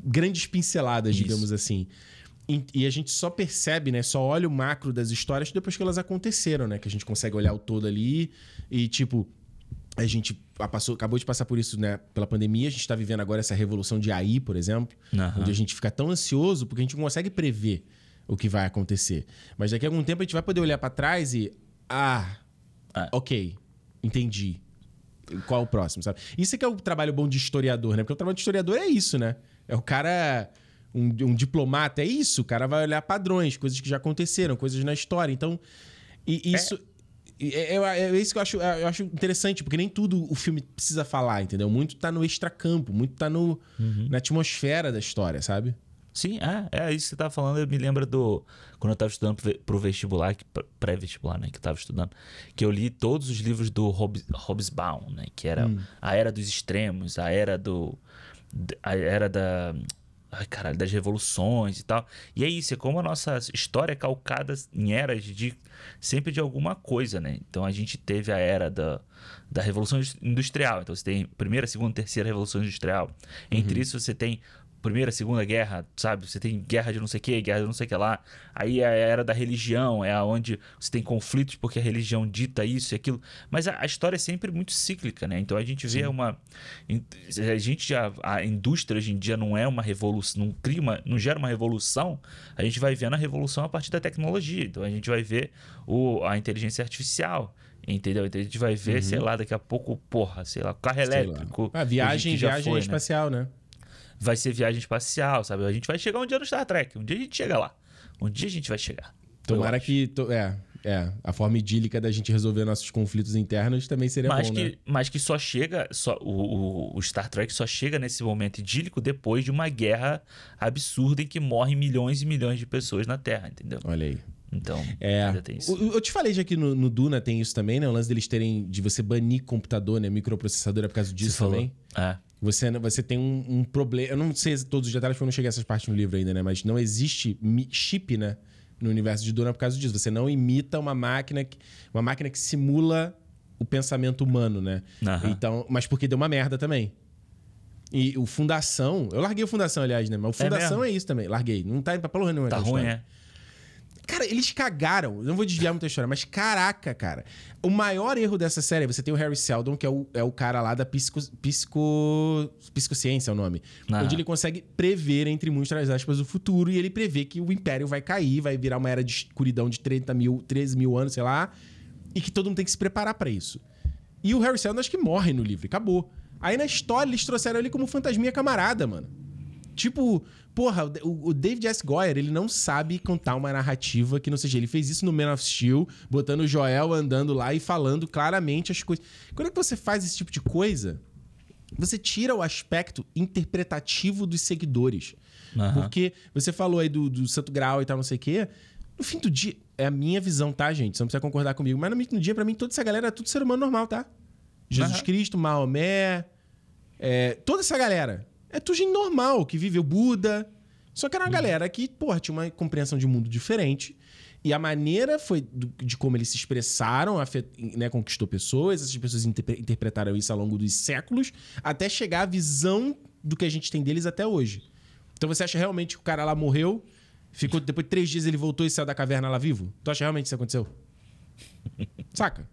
grandes pinceladas, Isso. digamos assim. E, a gente só percebe, né, só olha o macro das histórias depois que elas aconteceram, né, que a gente consegue olhar o todo ali e tipo a gente passou, acabou de passar por isso, né, pela pandemia, a gente está vivendo agora essa revolução de AI, por exemplo, Aham. onde a gente fica tão ansioso porque a gente não consegue prever o que vai acontecer. Mas daqui a algum tempo a gente vai poder olhar para trás e ah, Ah. ok, entendi. qual o próximo, sabe? Isso é que é o trabalho bom de historiador, né? Porque o trabalho de historiador é isso, né? É o cara. Um, um diplomata, é isso. O cara vai olhar padrões, coisas que já aconteceram, coisas na história. Então, e isso. e É, é- é isso que eu acho, eu acho interessante, porque nem tudo o filme precisa falar, entendeu? Muito tá no extracampo, muito tá no, Uhum. na atmosfera da história, sabe? Sim, é, é isso que você tava falando. Eu me lembro do. Quando eu tava estudando pro ve- pro vestibular, pré-vestibular, né? Que eu tava estudando. Que eu li todos os livros do Hobbes, Hobbesbaum, né? Que era a era dos extremos, a era do. A era da. Ai, caralho, das revoluções e tal. E é isso, é como a nossa história é calcada em eras de. Sempre de alguma coisa, né? Então a gente teve a era da, da Revolução Industrial. Então você tem primeira, segunda, terceira Revolução Industrial. Entre isso você tem Primeira, Segunda Guerra, sabe? Você tem guerra de não sei o que, guerra de não sei o que lá. Aí é a era da religião, é onde você tem conflitos porque a religião dita isso e aquilo. Mas a, a história é sempre muito cíclica, né? Então a gente vê uma. A gente já. A indústria hoje em dia não é uma revolução, não cria uma, não gera uma revolução. A gente vai vendo a revolução a partir da tecnologia. Então a gente vai ver o, a inteligência artificial. Entendeu? Então a gente vai ver, sei lá, daqui a pouco, porra, sei lá, carro Uhum. Sei lá. elétrico. Ah, viagem, que já viagem foi, né? espacial, né? Vai ser viagem espacial, sabe? A gente vai chegar um dia no Star Trek. Um dia a gente chega lá. Um dia a gente vai chegar. Tomara que. to- É, é. A forma idílica da gente resolver nossos conflitos internos também seria Mas bom, que, né? mas que só chega. Só, o, o- Star Trek só chega nesse momento idílico depois de uma guerra absurda em que morrem milhões e milhões de pessoas na Terra, entendeu? Olha aí. Então, É. ainda tem isso. O- Eu te falei já que no, no Duna tem isso também, né? O lance deles terem. de você banir computador, né? Microprocessador é por causa disso também. É. Você, você tem um, um problema. Eu não sei todos os detalhes, porque eu não cheguei a essas partes no livro ainda, né? Mas não existe chip, né? No universo de Duna por causa disso. Você não imita uma máquina que, uma máquina que simula o pensamento humano, né? Aham. Então, mas porque deu uma merda também. E o Fundação. Eu larguei o Fundação, aliás, né? Mas o É Fundação mesmo? é, isso também. Larguei. Não tá indo pra porra nenhuma. Tá ruim, história. é? Cara, eles cagaram. Não vou desviar muita história, mas caraca, cara. O maior erro dessa série, você tem o Harry Seldon, que é o, é o cara lá da psico, psico, psicociência, é o nome. Ah. Onde ele consegue prever, entre muitas aspas, o futuro. E ele prevê que o Império vai cair, vai virar uma era de escuridão de 30 mil, 13 mil anos, sei lá. E que todo mundo tem que se preparar pra isso. E o Harry Seldon acho que morre no livro, acabou. Aí na história eles trouxeram ele como fantasminha camarada, mano. Tipo, porra, o, o David S. Goyer, ele não sabe contar uma narrativa que não seja. Ele fez isso no Man of Steel, botando o Joel andando lá e falando claramente as coisas. Quando é que você faz esse tipo de coisa, você tira o aspecto interpretativo dos seguidores. Aham. Porque você falou aí do, do Santo Grau e tal, não sei o quê. No fim do dia, é a minha visão, tá, gente? Você não precisa concordar comigo. Mas no fim do dia, pra mim, toda essa galera é tudo ser humano normal, tá? Jesus Aham. Cristo, Maomé, é, toda essa galera. É tudo gente normal, que viveu Buda. Só que era uma galera que, porra, tinha uma compreensão de mundo diferente. E a maneira foi de como eles se expressaram, afet- né, conquistou pessoas, essas pessoas interpre- interpretaram isso ao longo dos séculos, até chegar à visão do que a gente tem deles até hoje. Então você acha realmente que o cara lá morreu, ficou depois de três dias ele voltou e saiu da caverna lá vivo? Tu acha realmente que isso aconteceu? Saca?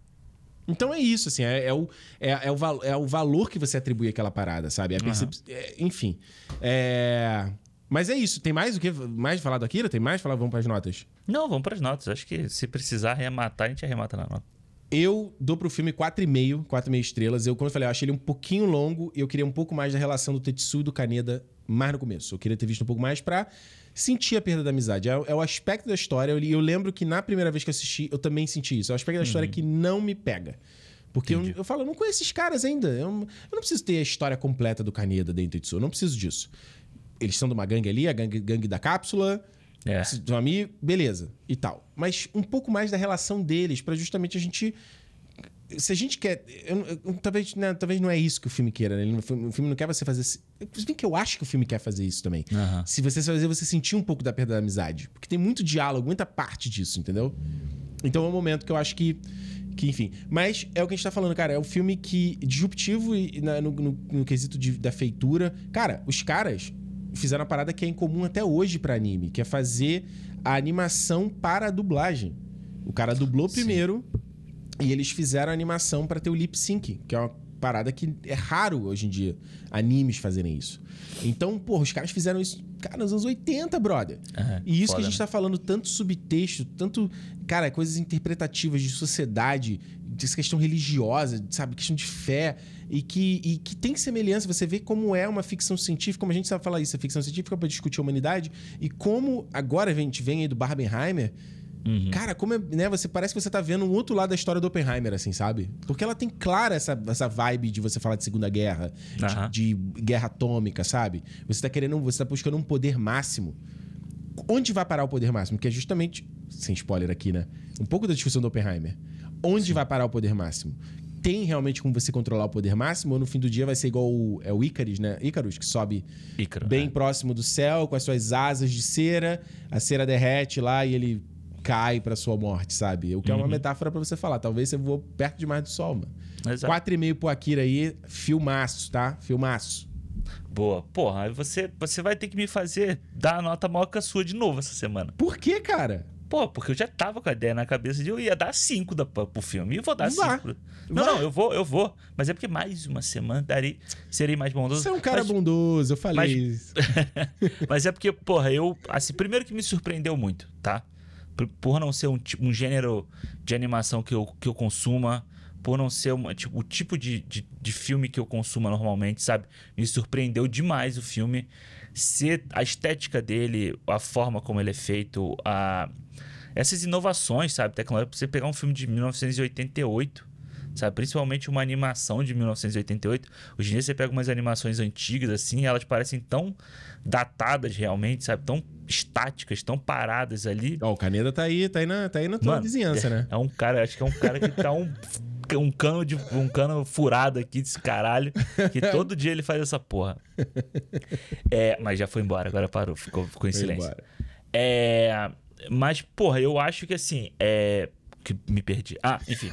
Então é isso, assim, é, é o, é, é o, é o valor que você atribui àquela parada, sabe? É percep- é, enfim. É... Mas é isso. Tem mais o que? Mais falar do Akira? Tem mais falar? Vamos para as notas. Não, vamos para as notas. Acho que se precisar arrematar, a gente arremata na nota. Eu dou pro filme 4,5, 4,5 estrelas. Eu, como eu falei, eu achei ele um pouquinho longo e eu queria um pouco mais da relação do Tetsu e do Kaneda mais no começo. Eu queria ter visto um pouco mais pra sentir a perda da amizade. É, é o aspecto da história. Eu, eu lembro que na primeira vez que eu assisti, eu também senti isso. É o aspecto da história que não me pega. Porque eu, eu falo, eu não conheço esses caras ainda. Eu, não- eu não preciso ter a história completa do Kaneda dentro do Tetsu. Eu não preciso disso. Eles são de uma gangue ali, a gangue, gangue da cápsula. É. Amigo, beleza, e tal. Mas um pouco mais da relação deles, pra justamente a gente. Se a gente quer. eu- eu- talvez, né, talvez não é isso que o filme queira, né? Ele não- O filme não quer você fazer. Se bem que eu acho que o filme quer fazer isso também. Aham. Se você fazer você sentir um pouco da perda da amizade. Porque tem muito diálogo, muita parte disso, entendeu? Então é um momento que eu acho que. Que, enfim. Mas é o que a gente tá falando, cara. É um filme que. disruptivo e, na- no, no- no quesito de- da feitura. Cara, os caras fizeram uma parada que é incomum até hoje pra anime, que é fazer a animação para a dublagem. O cara dublou primeiro e eles fizeram a animação pra ter o lip sync, que é uma parada que é raro hoje em dia animes fazerem isso. Então, porra, os caras fizeram isso, cara, nos anos 80, brother. Aham, E isso foda, que a gente né? tá falando, tanto subtexto, tanto, cara, coisas interpretativas de sociedade, dessa questão religiosa, sabe? Questão de fé. E que, e que tem semelhança. Você vê como é uma ficção científica, como a gente sabe falar isso, a ficção científica para discutir a humanidade. E como agora a gente vem aí do Barbenheimer. Uhum. Cara, como é, né? Você parece que você tá vendo um outro lado da história do Oppenheimer, assim, sabe? Porque ela tem clara essa, essa vibe de você falar de Segunda Guerra, de- Aham. de, guerra atômica, sabe? Você tá querendo, você tá buscando um poder máximo. Onde vai parar o poder máximo? Que é justamente, sem spoiler aqui, né? Um pouco da discussão do Oppenheimer. Onde vai parar o poder máximo? Tem realmente como você controlar o poder máximo? Ou no fim do dia vai ser igual o, é o Icarus, né? Icarus, que sobe Ícaro, bem né? próximo do céu, com as suas asas de cera, a cera derrete lá e ele cai pra sua morte, sabe? O que é uma metáfora pra você falar. Talvez você voou perto demais do sol, mano. Exato. 4,5 pro Akira aí, filmaço, tá? Filmaço. Boa. Porra, você, você vai ter que me fazer dar a nota maior que a sua de novo essa semana. Por que, cara? Pô, porque eu já tava com a ideia na cabeça de eu ia dar 5 pro filme. E eu vou dar Vá. 5. Não, Vá. não, eu vou, eu vou. Mas é porque mais uma semana darei, serei mais bondoso. Você é um cara mas, bondoso, eu falei mas- isso. mas é porque, porra, eu. Assim, primeiro que me surpreendeu muito, tá? Por, por não ser um, um gênero de animação que eu, que eu consuma, por não ser uma, tipo, o tipo de, de, de filme que eu consuma normalmente, sabe? Me surpreendeu demais o filme. Ser a estética dele, a forma como ele é feito, a, essas inovações, sabe? Tecnológica, pra você pegar um filme de 1988 sabe? Principalmente uma animação de 1988. Hoje em dia você pega umas animações antigas assim, elas parecem tão datadas realmente, sabe? Tão estáticas, tão paradas ali. Ó, o Caneda tá aí, tá aí na, tá aí na tua Mano, vizinhança, né? É um cara, acho que é um cara que tá um um cano de um cano furado aqui desse caralho, que todo dia ele faz essa porra. É, mas já foi embora, agora parou, ficou, ficou em Foi silêncio. embora. É, mas, porra, eu acho que assim, é. Que me perdi. Ah, enfim.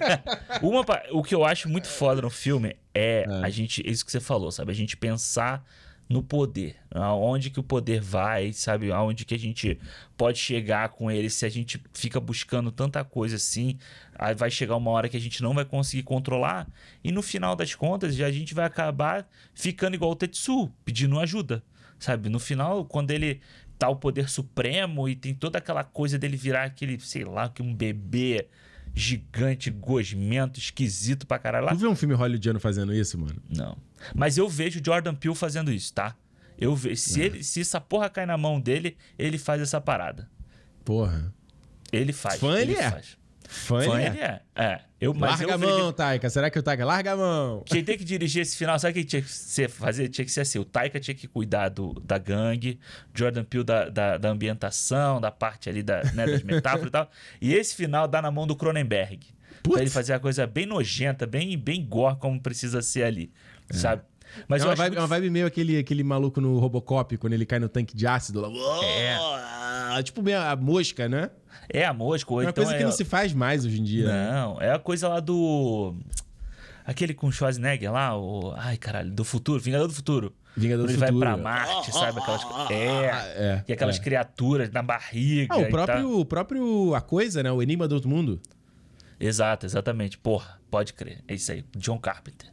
Uma, o que eu acho muito foda no filme é Ah. a gente. Isso que você falou, sabe? A gente pensar no poder. Aonde que o poder vai, sabe? Aonde que a gente pode chegar com ele. Se a gente fica buscando tanta coisa assim, aí vai chegar uma hora que a gente não vai conseguir controlar. E no final das contas, a gente vai acabar ficando igual o Tetsu, pedindo ajuda. Sabe? No final, quando ele tá o poder supremo e tem toda aquela coisa dele virar aquele, sei lá, que um bebê gigante, gosmento, esquisito pra caralho lá. Tu viu um filme hollywoodiano fazendo isso, mano? Não. Mas eu vejo Jordan Peele fazendo isso, tá? Eu ve... se, ele... se essa porra cai na mão dele, ele faz essa parada. Porra. Ele faz. Fã ele é. faz. Fã, Fã ele é. é. É. Eu, Larga eu a mão, Taika. Será que o Taika... Larga a mão. Quem tem que dirigir esse final, sabe o que tinha que ser, fazer? Tinha que ser assim: o Taika tinha que cuidar do, da gangue, Jordan Peele da, da, da ambientação, da parte ali da, né, das metáforas e tal. E esse final dá na mão do Cronenberg. Putz. Pra ele fazer a coisa bem nojenta, bem, bem gore, como precisa ser ali. Sabe? Mas é uma vibe, muito é uma vibe meio aquele, aquele maluco no Robocop, quando ele cai no tanque de ácido. Lá, É. Tipo meio a mosca, né? É a mosca, ou É uma então coisa é... que não se faz mais hoje em dia. né? Não, é a coisa lá do... Aquele com Schwarzenegger lá, o... Ai, caralho, do futuro, Vingador do Futuro. Vingador ele Futuro. vai pra Marte, sabe? Aquelas... É, é, E aquelas é. criaturas na barriga Ah, o próprio, tal. o próprio... A coisa, né? O Enigma do Outro Mundo. Exato, exatamente. Porra, pode crer. É isso aí. John Carpenter.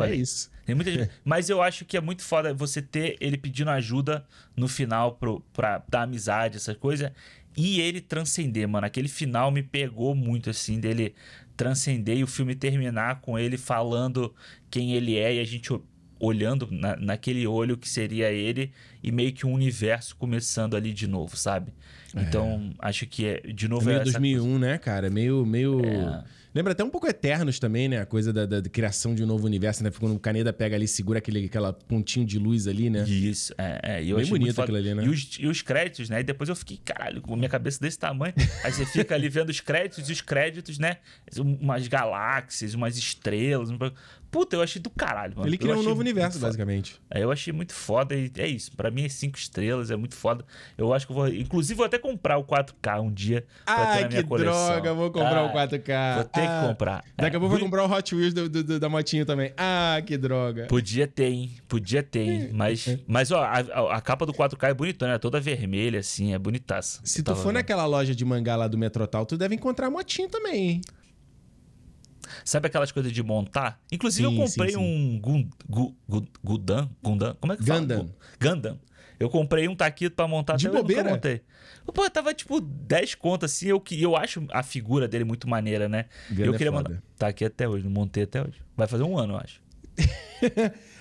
É isso. Tem muita gente. Mas eu acho que é muito foda você ter ele pedindo ajuda no final pro, pra dar amizade, essas coisas. E ele transcender, mano. Aquele final me pegou muito, assim, dele transcender e o filme terminar com ele falando quem ele é e a gente olhando na, naquele olho que seria ele e meio que um universo começando ali de novo, sabe? Então, acho que é, de É novo meio é essa 2001, né, cara? Meio... meio... É. Lembra até um pouco Eternos também, né? A coisa da, da- da criação de um novo universo, né? Quando o Caneda pega ali, segura aquele aquela pontinho de luz ali, né? Isso, é, é. E eu Bem bonito aquilo ali, né? E os, e os créditos, né? E depois eu fiquei, caralho, com a minha cabeça desse tamanho. Aí você fica ali vendo os créditos e os créditos, né? Umas galáxias, umas estrelas. um- Puta, eu achei do caralho, mano. Ele criou um novo universo, basicamente. É, Eu achei muito foda e é isso. Pra mim é cinco estrelas, é muito foda. Eu acho que eu vou. Inclusive, vou até comprar o 4K um dia. Pra ter Ai, na minha que coleção. droga, vou comprar Ah, o 4K. Vou ter Ah, que comprar. Daqui É, a pouco vou boni- comprar o Hot Wheels do- do- do- da motinho também. Ah, que droga. Podia ter, hein? Podia ter, hein? Mas, mas ó, a, a- capa do 4K é bonitona, é toda vermelha, assim, é bonitaça. Se tu for vendo. naquela loja de mangá lá do Metrotal, tu deve encontrar a motinho também, hein? Sabe aquelas coisas de montar? Inclusive, Sim, eu comprei sim, sim. um Gun, Gu, Gu- Gundam. Gundam. Como é que fala? Gundam. Gu- Gundam. Eu comprei um taquito pra montar De até bobeira? montei. Pô, tava tipo 10 contas assim. Eu, que- eu acho a figura dele muito maneira, né? Ganda eu é queria foda. mandar. Tá aqui até hoje, não montei até hoje. Vai fazer um ano, eu acho.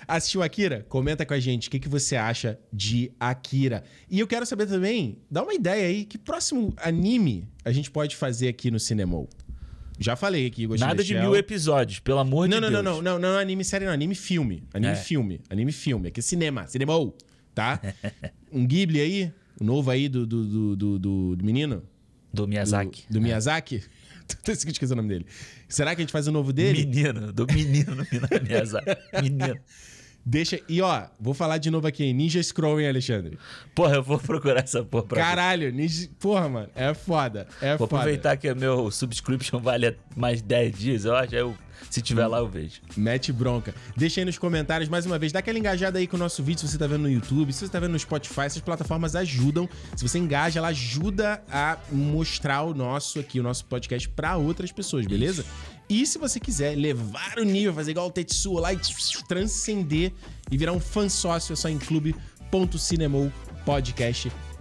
Assistiu Akira? Comenta com a gente o que, que você acha de Akira. E eu quero saber também, dá uma ideia aí, que próximo anime a gente pode fazer aqui no Cinemol? Já falei aqui, Ghost Nada de mil episódios, pelo amor Não, de não, Deus. não, não, não, não, anime série não, anime filme. Anime É. filme, anime filme. Aqui é cinema, Cinemol, tá? um Ghibli aí, o novo aí do, do, do, do, do- do menino? Do Miyazaki. Do, do Miyazaki? Tô esquecendo o nome dele. Será que a gente faz o novo dele? Menino, do menino do Miyazaki. Menino. Deixa. E ó, vou falar de novo aqui, Ninja Scroll, hein, Alexandre? Porra, eu vou procurar essa porra pra. Caralho, Ninja. Porra, mano, é foda. É Vou foda. aproveitar que o meu subscription vale mais 10 dias, eu acho. aí Eu, se tiver lá, eu vejo. Mete bronca. Deixa aí nos comentários mais uma vez. Dá aquela engajada aí com o nosso vídeo se você tá vendo no YouTube, se você tá vendo no Spotify. Essas plataformas ajudam. Se você engaja, ela ajuda a mostrar o nosso aqui, o nosso podcast pra outras pessoas, beleza? E se você quiser levar o nível, fazer igual o Tetsuo lá e transcender e virar um fã sócio, é só em clube.cinemopodcast.com.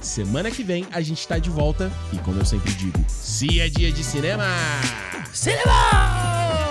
Semana que vem a gente tá de volta e como eu sempre digo, se é dia de cinema! Cinema!